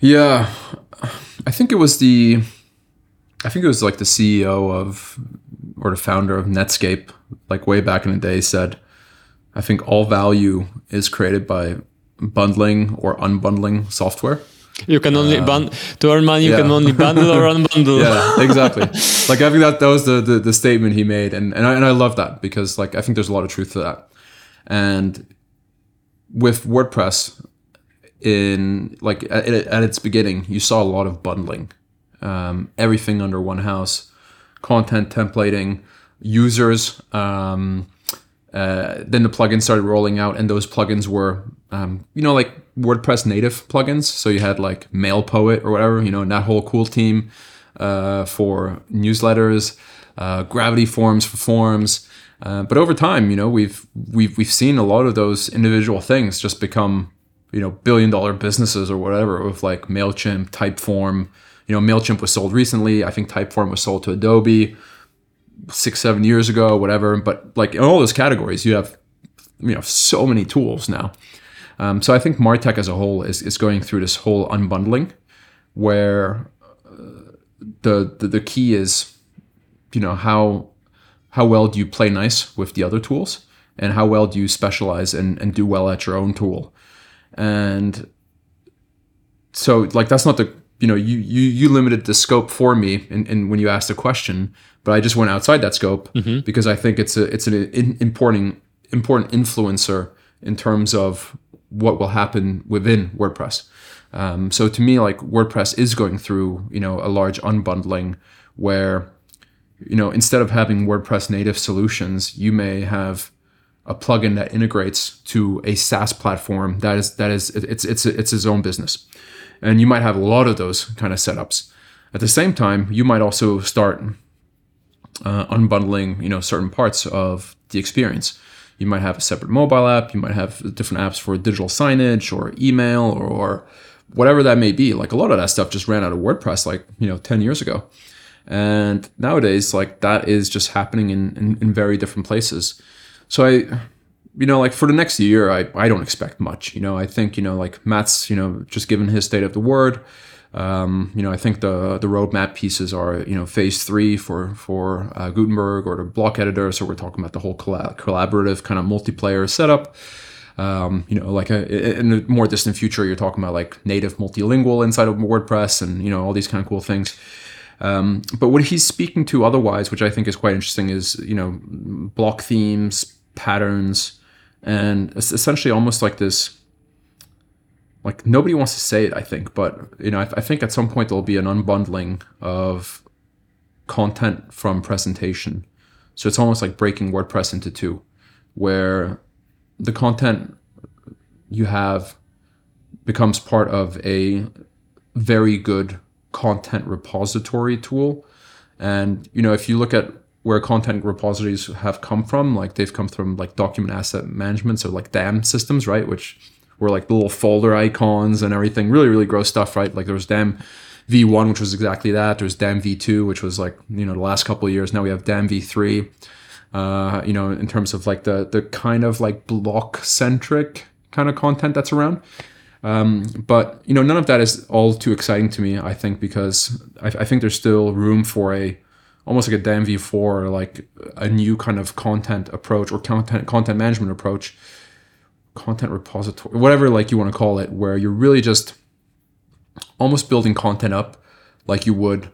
Yeah, I think it was the, I think it was like the CEO of, or the founder of Netscape, like way back in the day, said, I think all value is created by bundling or unbundling software. You can only bun to earn money. You yeah. can only bundle or unbundle. Yeah, exactly. like I think that that was the, the the statement he made, and and I, and I love that because like I think there's a lot of truth to that, and with WordPress, in like at, at its beginning, you saw a lot of bundling, um, everything under one house, content templating, users. Um, uh, then the plugins started rolling out, and those plugins were, um, you know, like WordPress native plugins. So you had like MailPoet or whatever, you know, and that whole cool team uh, for newsletters, uh, Gravity Forms for forms. Uh, but over time, you know, we've we've we've seen a lot of those individual things just become, you know, billion dollar businesses or whatever with like Mailchimp, Typeform. You know, Mailchimp was sold recently. I think Typeform was sold to Adobe six, seven years ago, whatever. But like in all those categories, you have you know so many tools now. Um, so I think Martech as a whole is, is going through this whole unbundling, where uh, the, the the key is, you know how how well do you play nice with the other tools, and how well do you specialize and, and do well at your own tool, and so like that's not the you know you you you limited the scope for me in, in when you asked the question but i just went outside that scope because i think it's a it's an in, important important influencer in terms of what will happen within wordpress. Um, so to me like wordpress is going through you know a large unbundling where you know instead of having wordpress native solutions you may have a plugin that integrates to a SaaS platform that is that is it's it's it's its own business, and you might have a lot of those kind of setups. At the same time, you might also start uh, unbundling you know certain parts of the experience. You might have a separate mobile app. You might have different apps for digital signage or email or, or whatever that may be. Like a lot of that stuff just ran out of WordPress like you know ten years ago, and nowadays like that is just happening in in, in very different places. So I, you know, like for the next year, I, I don't expect much. You know, I think you know, like Matt's, you know, just given his state of the word. Um, you know, I think the the roadmap pieces are you know phase three for for uh, Gutenberg or the block editor. So we're talking about the whole collab- collaborative kind of multiplayer setup. Um, you know, like a, in a more distant future, you're talking about like native multilingual inside of WordPress and you know all these kind of cool things. Um, but what he's speaking to otherwise, which I think is quite interesting, is you know block themes, patterns, and it's essentially almost like this. Like nobody wants to say it, I think, but you know, I, I think at some point there'll be an unbundling of content from presentation. So it's almost like breaking WordPress into two, where the content you have becomes part of a very good content repository tool. And you know, if you look at where content repositories have come from, like they've come from like document asset management, so like DAM systems, right? Which were like little folder icons and everything, really, really gross stuff, right? Like there was DAM V1, which was exactly that. There's DAM V2, which was like you know the last couple of years. Now we have DAM V3. Uh, you know, in terms of like the the kind of like block centric kind of content that's around. Um, but you know, none of that is all too exciting to me. I think because I, I think there's still room for a almost like a DAM V4 or like a new kind of content approach or content content management approach, content repository, whatever like you want to call it, where you're really just almost building content up like you would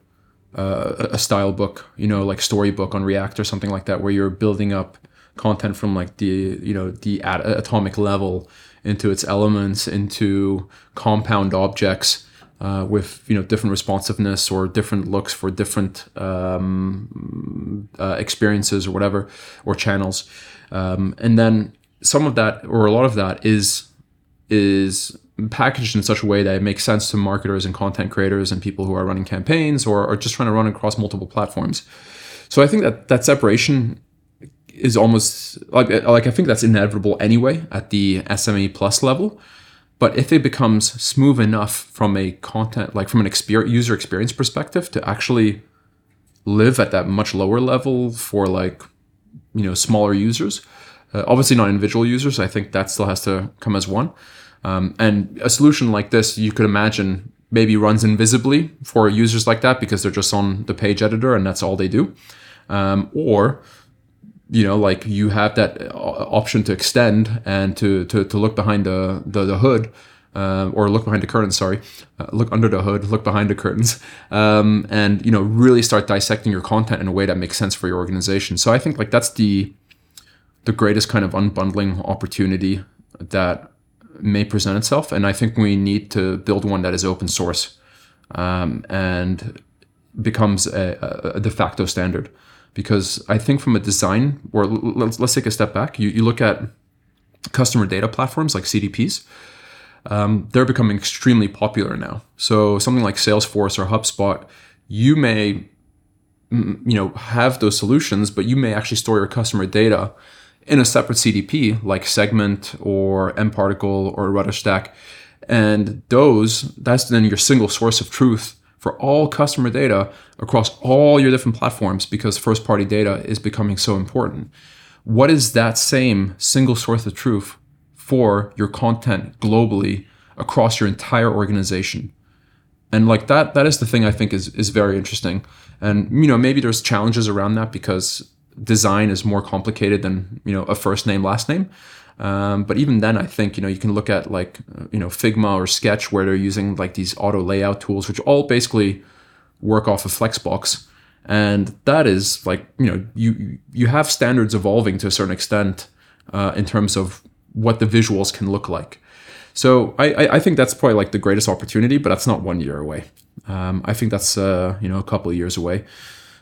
uh, a style book, you know, like storybook on React or something like that, where you're building up content from like the you know the at- atomic level into its elements, into compound objects. Uh, with you know different responsiveness or different looks for different um, uh, experiences or whatever or channels, um, and then some of that or a lot of that is is packaged in such a way that it makes sense to marketers and content creators and people who are running campaigns or are just trying to run across multiple platforms. So I think that that separation is almost like like I think that's inevitable anyway at the SME plus level. But if it becomes smooth enough from a content like from an experience, user experience perspective to actually live at that much lower level for like you know smaller users, uh, obviously not individual users. I think that still has to come as one. Um, and a solution like this, you could imagine maybe runs invisibly for users like that because they're just on the page editor and that's all they do. Um, or you know like you have that option to extend and to to, to look behind the the, the hood uh, or look behind the curtains sorry. Uh, look under the hood look behind the curtains. Um, and you know really start dissecting your content in a way that makes sense for your organization. So i think like that's the the greatest kind of unbundling opportunity that may present itself. And i think we need to build one that is open source um, and becomes a, a de facto standard because I think from a design, or let's, let's take a step back, you, you look at customer data platforms like CDPs, um, they're becoming extremely popular now. So something like Salesforce or HubSpot, you may you know have those solutions, but you may actually store your customer data in a separate CDP like Segment or mParticle or RudderStack. And those, that's then your single source of truth for all customer data across all your different platforms because first party data is becoming so important. What is that same single source of truth for your content globally across your entire organization? And like that, that is the thing I think is is very interesting. And you know, maybe there's challenges around that because design is more complicated than you know a first name last name. Um, but even then, I think you know you can look at like you know Figma or Sketch where they're using like these auto layout tools, which all basically work off of Flexbox, and that is like you know you you have standards evolving to a certain extent uh, in terms of what the visuals can look like. So I, I think that's probably like the greatest opportunity, but that's not one year away. Um, I think that's uh, you know a couple of years away.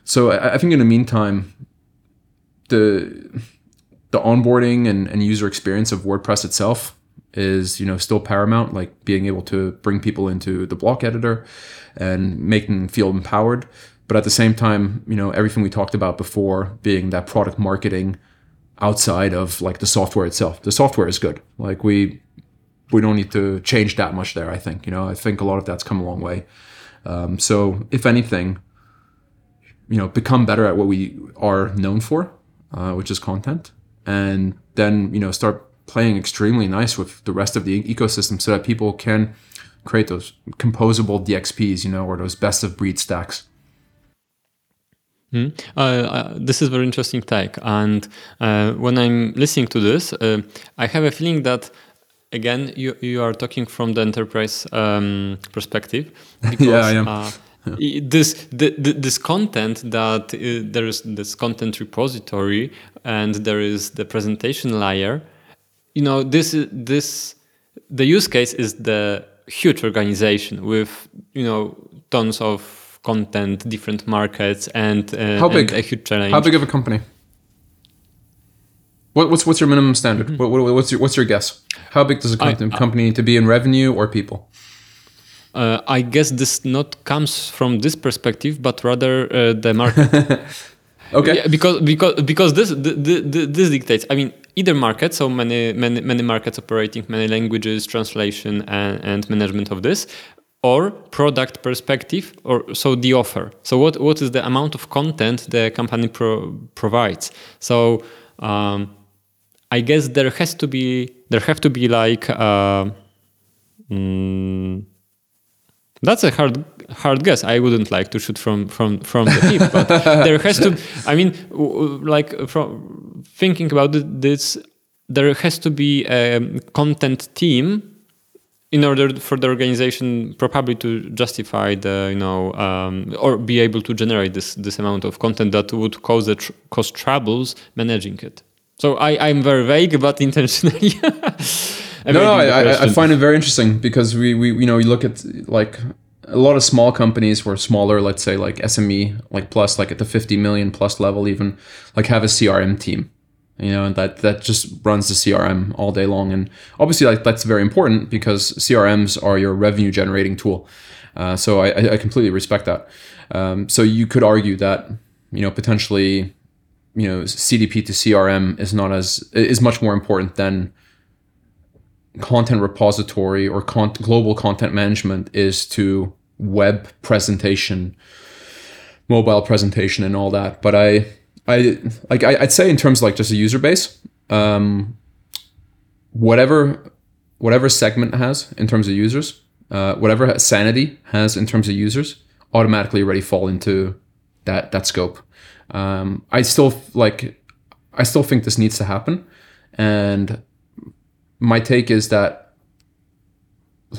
So I, I think in the meantime, the the onboarding and, and user experience of WordPress itself is you know still paramount like being able to bring people into the block editor and making them feel empowered. But at the same time you know everything we talked about before being that product marketing outside of like the software itself the software is good. Like we we don't need to change that much there i think you know? I think a lot of that's come a long way. Um, so if anything you know become better at what we are known for uh, which is content and then you know start playing extremely nice with the rest of the ecosystem so that people can create those composable DXPs, you know, or those best of breed stacks. Mm. Uh, uh, this is very interesting take, and uh, when I'm listening to this, uh, I have a feeling that again you you are talking from the enterprise um, perspective. Because, yeah, I am. This the, the, this content that uh, there is this content repository and there is the presentation layer you know this this the use case is the huge organization with you know tons of content different markets and, uh, how big? and a huge challenge. How big of a company? What, what's what's your minimum standard? Mm -hmm. what, what, what's your what's your guess? How big does a company, I, I, company need to be in revenue or people uh, I guess this not comes from this perspective, but rather uh, the market. okay. Yeah, because because because this the, the, this dictates. I mean, either market, so many many many markets operating, many languages, translation and, and management of this. or product perspective or so the offer so what what is the amount of content the company pro- provides so um, i guess there has to be there have to be like uh, mm, that's a hard hard guess. I wouldn't like to shoot from from from the hip, but there has to. I mean, like from thinking about this, there has to be a content team in order for the organization probably to justify the you know um, or be able to generate this this amount of content that would cause the tr- cause troubles managing it. So I I'm very vague, but intentionally. no, no, I, I, find it very interesting because we, we you know we look at like a lot of small companies were smaller, let's say like SME, like plus like at the 50 million plus level, even like have a CRM team, you know, and that that just runs the CRM all day long. And obviously, like that's very important because CRMs are your revenue generating tool. Uh, so I, I completely respect that. Um, so you could argue that you know potentially, you know, CDP to CRM is not as is much more important than content repository or con- global content management is to web presentation, mobile presentation, and all that. But I, I like I, would say in terms like just a user base, um, whatever whatever segment has in terms of users, uh, whatever Sanity has in terms of users, automatically already fall into that that scope. Um, I still like I still think this needs to happen, and my take is that,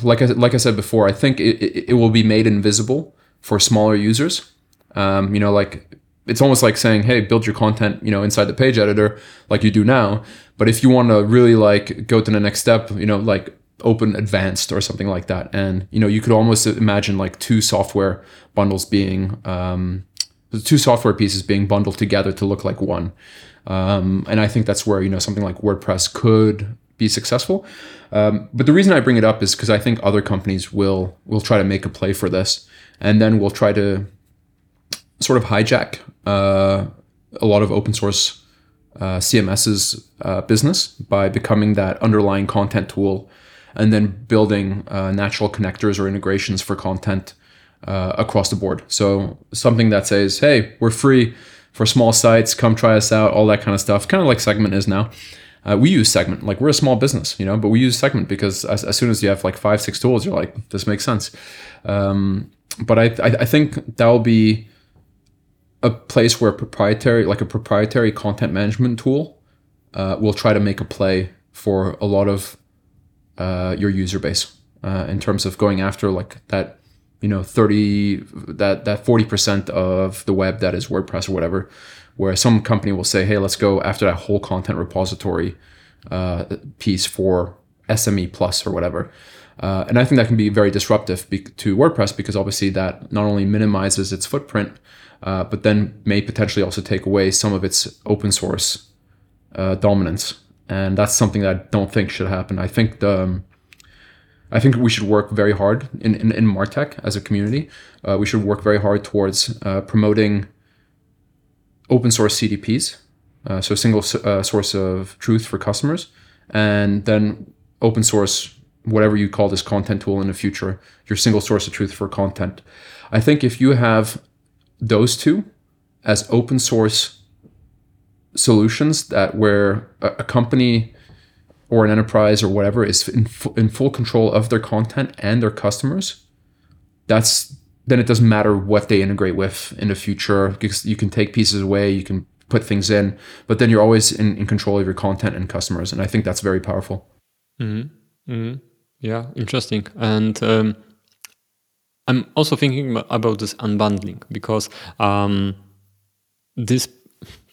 like I like I said before, I think it, it, it will be made invisible for smaller users. Um, you know, like it's almost like saying, "Hey, build your content," you know, inside the page editor, like you do now. But if you want to really like go to the next step, you know, like open advanced or something like that, and you know, you could almost imagine like two software bundles being, um, two software pieces being bundled together to look like one. Um, and I think that's where you know something like WordPress could be successful. Um, but the reason I bring it up is because I think other companies will will try to make a play for this, and then we'll try to sort of hijack uh, a lot of open source uh, CMS's uh, business by becoming that underlying content tool, and then building uh, natural connectors or integrations for content uh, across the board. So something that says, "Hey, we're free." For small sites, come try us out, all that kind of stuff, kind of like Segment is now. Uh, we use Segment. Like we're a small business, you know, but we use Segment because as, as soon as you have like five, six tools, you're like, this makes sense. Um, but I, I, I think that will be a place where proprietary, like a proprietary content management tool, uh, will try to make a play for a lot of uh, your user base uh, in terms of going after like that, you know, thirty that that forty percent of the web that is WordPress or whatever where some company will say, hey, let's go after that whole content repository uh, piece for SME Plus or whatever. Uh, and I think that can be very disruptive be- to WordPress because obviously that not only minimizes its footprint, uh, but then may potentially also take away some of its open source uh, dominance. And that's something that I don't think should happen. I think the um, I think we should work very hard in, in, in Martech as a community. Uh, we should work very hard towards uh, promoting open source CDPs, uh, so single uh, source of truth for customers, and then open source whatever you call this content tool in the future, your single source of truth for content. I think if you have those two as open source solutions that where a, company or an enterprise or whatever is in, in full control of their content and their customers, that's then it doesn't matter what they integrate with in the future because you can take pieces away, you can put things in, but then you're always in, in control of your content and customers. And I think that's very powerful. Mm-hmm. Mm-hmm. Yeah, interesting. And um, I'm also thinking about this unbundling because um, this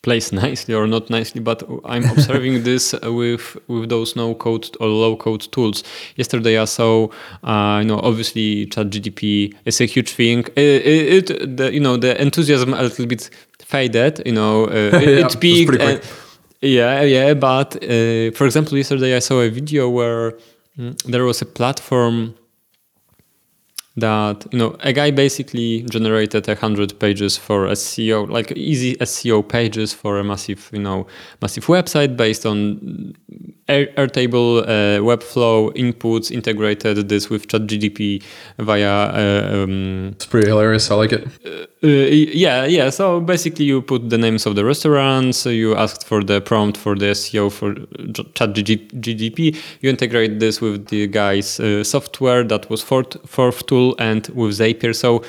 plays nicely or not nicely, but I'm observing this with with those no code or low code tools. Yesterday I saw, uh, you know, obviously ChatGPT is a huge thing. It, it, the, you know, the enthusiasm a little bit faded. You know, uh, it, yeah, it peaked. And, yeah, yeah. But uh, for example, yesterday I saw a video where mm, there was a platform that you know a guy basically generated a hundred pages for SEO, like easy SEO pages for a massive you know massive website based on Air, Airtable uh, Webflow inputs integrated this with ChatGPT via. Uh, um, It's pretty hilarious. I like it. uh, yeah, yeah. So basically, you put the names of the restaurants. You asked for the prompt for the SEO for ChatGPT. You integrate this with the guy's uh, software that was fourth fourth tool and with Zapier. So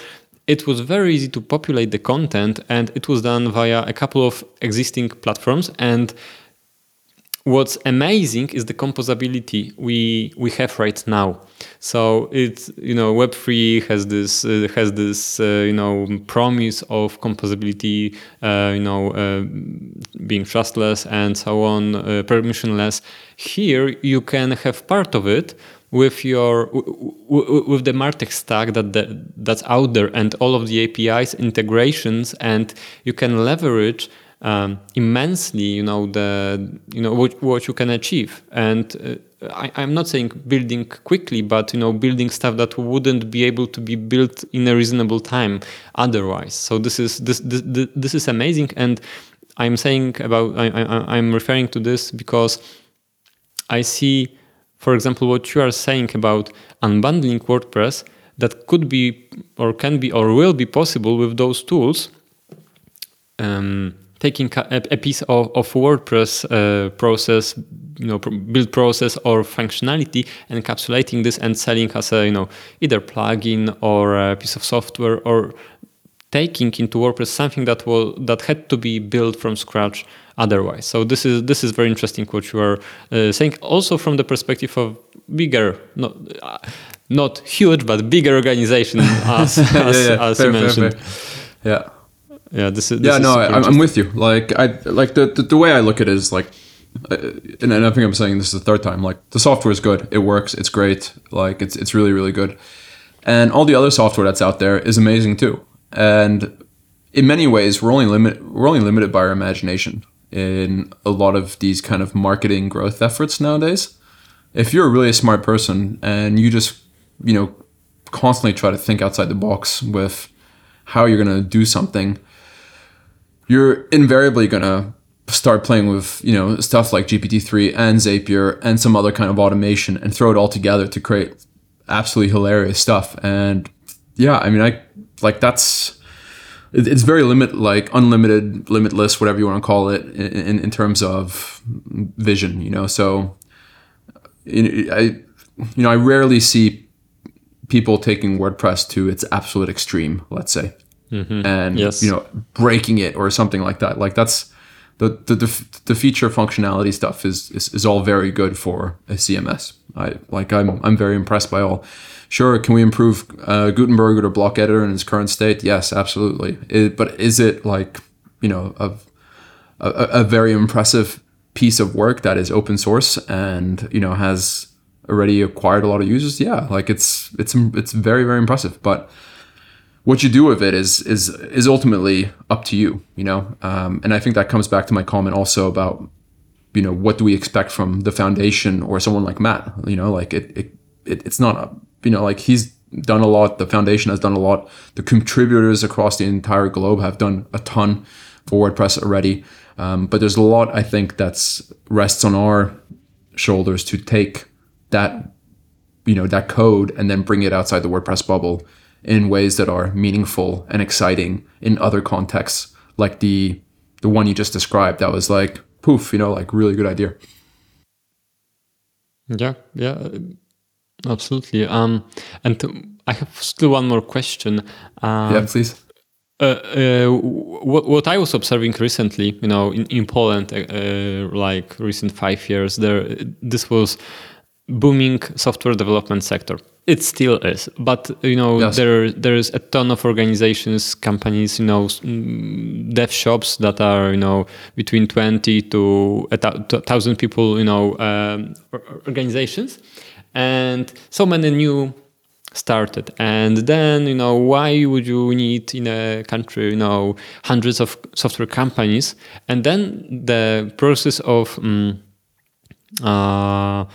it was very easy to populate the content, and it was done via a couple of existing platforms and what's amazing is the composability we we have right now. So it's you know web3 has this uh, has this uh, you know promise of composability uh, you know uh, being trustless and so on uh, permissionless. Here you can have part of it with your with the martech stack that the, that's out there and all of the apis integrations and you can leverage um, immensely, you know, the you know what, what you can achieve. And uh, I, I'm not saying building quickly, but you know, building stuff that wouldn't be able to be built in a reasonable time otherwise. So this is this this, this is amazing, and I'm saying about I, I, I'm referring to this because I see, for example, what you are saying about unbundling WordPress that could be or can be or will be possible with those tools. Um, taking a, a piece of, of WordPress uh, process, you know, build process or functionality, encapsulating this and selling as a, you know, either plugin or a piece of software or taking into WordPress something that was that had to be built from scratch otherwise. So this is this is very interesting what you are uh, saying. Also from the perspective of bigger, not uh, not huge, but bigger organization as as, yeah, yeah. as Fair, you fair, mentioned. fair. Yeah. Yeah, this is. This yeah, is no, I, I'm with you. Like, I like the, the the way I look at it is like, uh, and I think I'm saying this is the third time. Like, the software is good. It works. It's great. Like, it's it's really really good, and all the other software that's out there is amazing too. And in many ways, we're only limit we're only limited by our imagination in a lot of these kind of marketing growth efforts nowadays. If you're a really a smart person and you just you know constantly try to think outside the box with how you're going to do something you're invariably gonna start playing with you know stuff like GPT-3 and Zapier and some other kind of automation and throw it all together to create absolutely hilarious stuff. And yeah, I mean, I like that's it's very limit like unlimited, limitless, whatever you want to call it in, in, in terms of vision. You know, so I you know I rarely see people taking WordPress to its absolute extreme. Let's say and Yes. you know breaking it or something like that. Like that's the the, the, the feature functionality stuff is, is is all very good for a cms i like i'm i'm very impressed by all. Sure can we improve uh, gutenberg or block editor in its current state? Yes absolutely. It- but is it like you know a, a, a very impressive piece of work that is open source and you know has already acquired a lot of users? Yeah like it's it's it's very very impressive. But what you do with it is is is ultimately up to you you know? Um, and i think that comes back to my comment also about you know what do we expect from the foundation or someone like matt you know? Like it, it, it it's not a, you know like he's done a lot the foundation has done a lot. The contributors across the entire globe have done a ton for wordpress already. Um, but there's a lot i think that's rests on our shoulders to take that you know that code and then bring it outside the WordPress bubble in ways that are meaningful and exciting in other contexts, like the the one you just described. That was like poof, you know, like really good idea. Yeah, yeah, absolutely. Um, and I have still one more question. Um, yeah, please. uh, uh, what, what I was observing recently, you know, in, in Poland, uh, like recent five years, there this was booming software development sector. It still is, but you know, Yes. there there's a ton of organizations, companies, you know, mm, dev shops that are you know between twenty to a thousand people, you know, um, or- or organizations, and so many new started and then you know why would you need in a country you know hundreds of software companies and then the process of um, uh,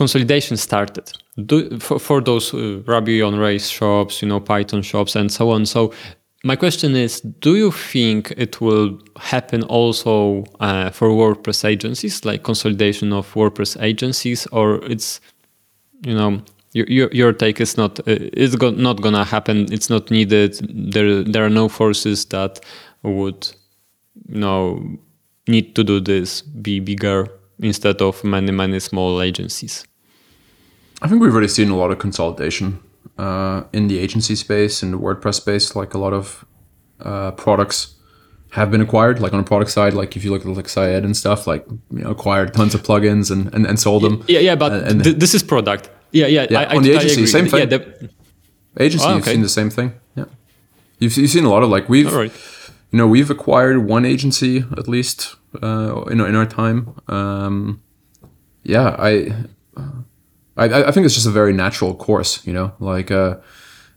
consolidation started Do, for, for those uh, Ruby on Rails shops, you know, Python shops, and so on. So my question is do you think it will happen also uh, for wordpress agencies like consolidation of wordpress agencies or it's you know your, your, your take is not uh, it's go not gonna happen it's not needed there there are no forces that would you know need to do this be bigger instead of many many small agencies i think we've already seen a lot of consolidation uh, in the agency space in the WordPress space. Like a lot of uh, products have been acquired. Like on the product side, like if you look at like Syed and stuff, like you know, acquired tons of plugins and, and, and sold them. Yeah, yeah, but and, th- this is product. Yeah, yeah. yeah I, on I, the agency, same thing. Yeah, the... agency, oh, okay. you've seen the same thing. Yeah, you've, you've seen a lot of like we've, right. you know, we've acquired one agency at least, uh, in in our time. Um, yeah, I I, I think it's just a very natural course, you know, like, uh,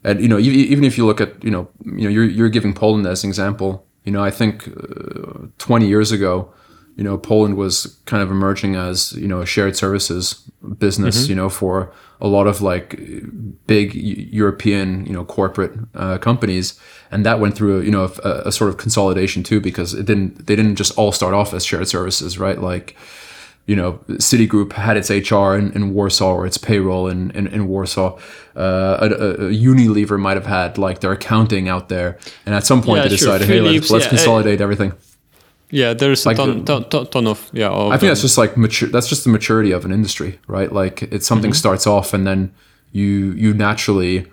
and you know, even if you look at, you know, you know, you're you're giving Poland as an example. You know, I think uh, 20 years ago, you know, Poland was kind of emerging as you know a shared services business. Mm-hmm. You know, for a lot of like big European, you know, corporate uh, companies, and that went through, you know, a, a, sort of consolidation too, because it didn't they didn't just all start off as shared services, right? Like you know, Citigroup had its HR in, in Warsaw or its payroll in, in, in Warsaw. Uh, a, a, Unilever might have had like their accounting out there. And at some point yeah, they decided, sure. hey, let's, let's yeah, consolidate everything. Yeah, there's like, a ton, ton, ton, ton of, yeah. Of I think that's just like mature, that's just the maturity of an industry, right? Like it's something mm-hmm. starts off and then you, you naturally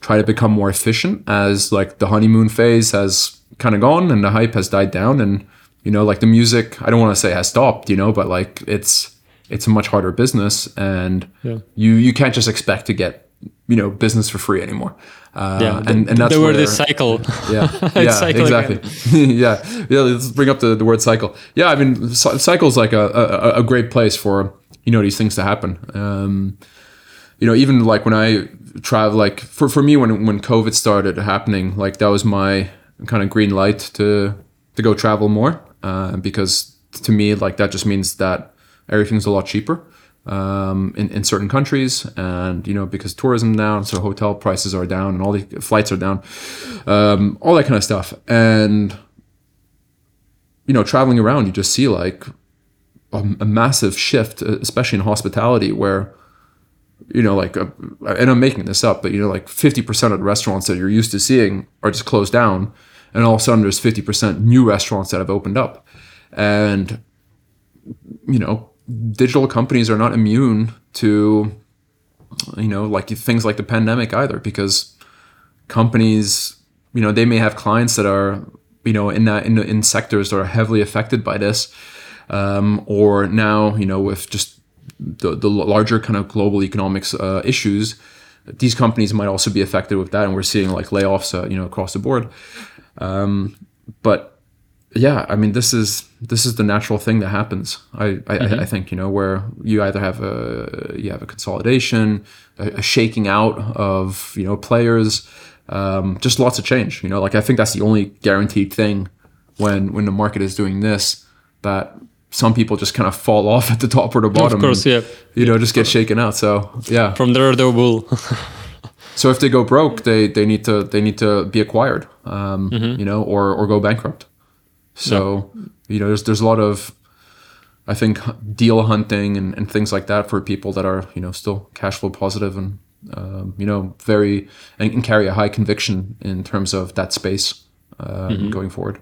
try to become more efficient as like the honeymoon phase has kind of gone and the hype has died down and you know like the music i don't want to say has stopped you know but like it's it's a much harder business and yeah. you you can't just expect to get you know business for free anymore. Uh, yeah, and, and that's the word where, is cycle. Yeah yeah exactly. Yeah yeah let's bring up the, the word cycle. Yeah i mean cycle is like a, a, a, great place for you know these things to happen. Um, you know even like when i travel like for, for me when when covid started happening like that was my kind of green light to to go travel more uh, because to me, like that just means that everything's a lot cheaper um, in, in certain countries. And, you know, because tourism down, so hotel prices are down and all the flights are down, um, all that kind of stuff. And, you know, traveling around, you just see like a, a massive shift, especially in hospitality, where, you know, like, uh, and I'm making this up, but, you know, like 50% of the restaurants that you're used to seeing are just closed down and all of a sudden there's 50% new restaurants that have opened up. And you know digital companies are not immune to you know like things like the pandemic either because companies you know they may have clients that are you know in that in, in sectors that are heavily affected by this. Um, or now you know with just the, the larger kind of global economics uh, issues these companies might also be affected with that. And we're seeing like layoffs uh, you know across the board um, but yeah, I mean, this is this is the natural thing that happens. I I, mm-hmm. I think you know where you either have a you have a consolidation, a, a shaking out of you know players, um, just lots of change. You know, like I think that's the only guaranteed thing when when the market is doing this that some people just kind of fall off at the top or the bottom. Of course, and, yeah. You know, just get shaken out. So yeah. From there, the bull. So if they go broke, they they need to they need to be acquired, um, mm-hmm. you know, or or go bankrupt. So yeah. you know, there's there's a lot of I think deal hunting and, and things like that for people that are you know still cash flow positive and um, you know very and, carry a high conviction in terms of that space uh, mm-hmm. going forward.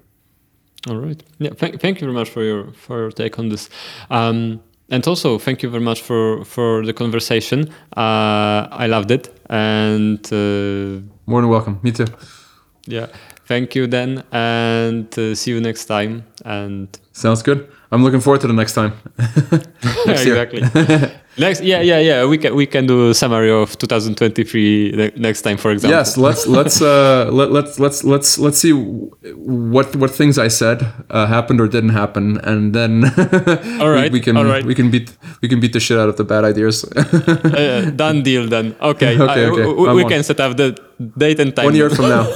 All right. Yeah. Thank, thank you very much for your for your take on this. Um, and also thank you very much for for the conversation. Uh, I loved it, and uh, more than welcome. Me too. Yeah, thank you then, and uh, see you next time. And sounds good. I'm looking forward to the next time. next exactly. next, yeah, yeah, yeah. We can we can do a summary of 2023 next time, for example. Yes, let's let's uh, let, let's let's let's let's see what what things I said uh, happened or didn't happen, and then all right, we, we can all right. we can beat we can beat the shit out of the bad ideas. uh, done deal then. Okay, okay, okay. we, we can set up the date and time. One year from now.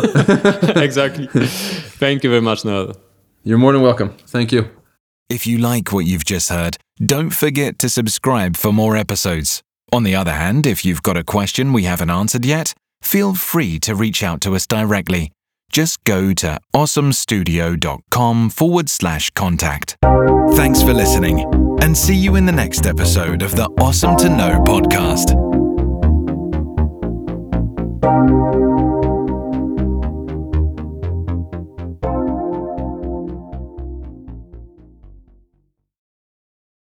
exactly. Thank you very much, Noel. You're more than welcome. Thank you. If you like what you've just heard, don't forget to subscribe for more episodes. On the other hand, if you've got a question we haven't answered yet, feel free to reach out to us directly. Just go to osomstudio.com forward slash contact. Thanks for listening, and see you in the next episode of the Osom to Know podcast.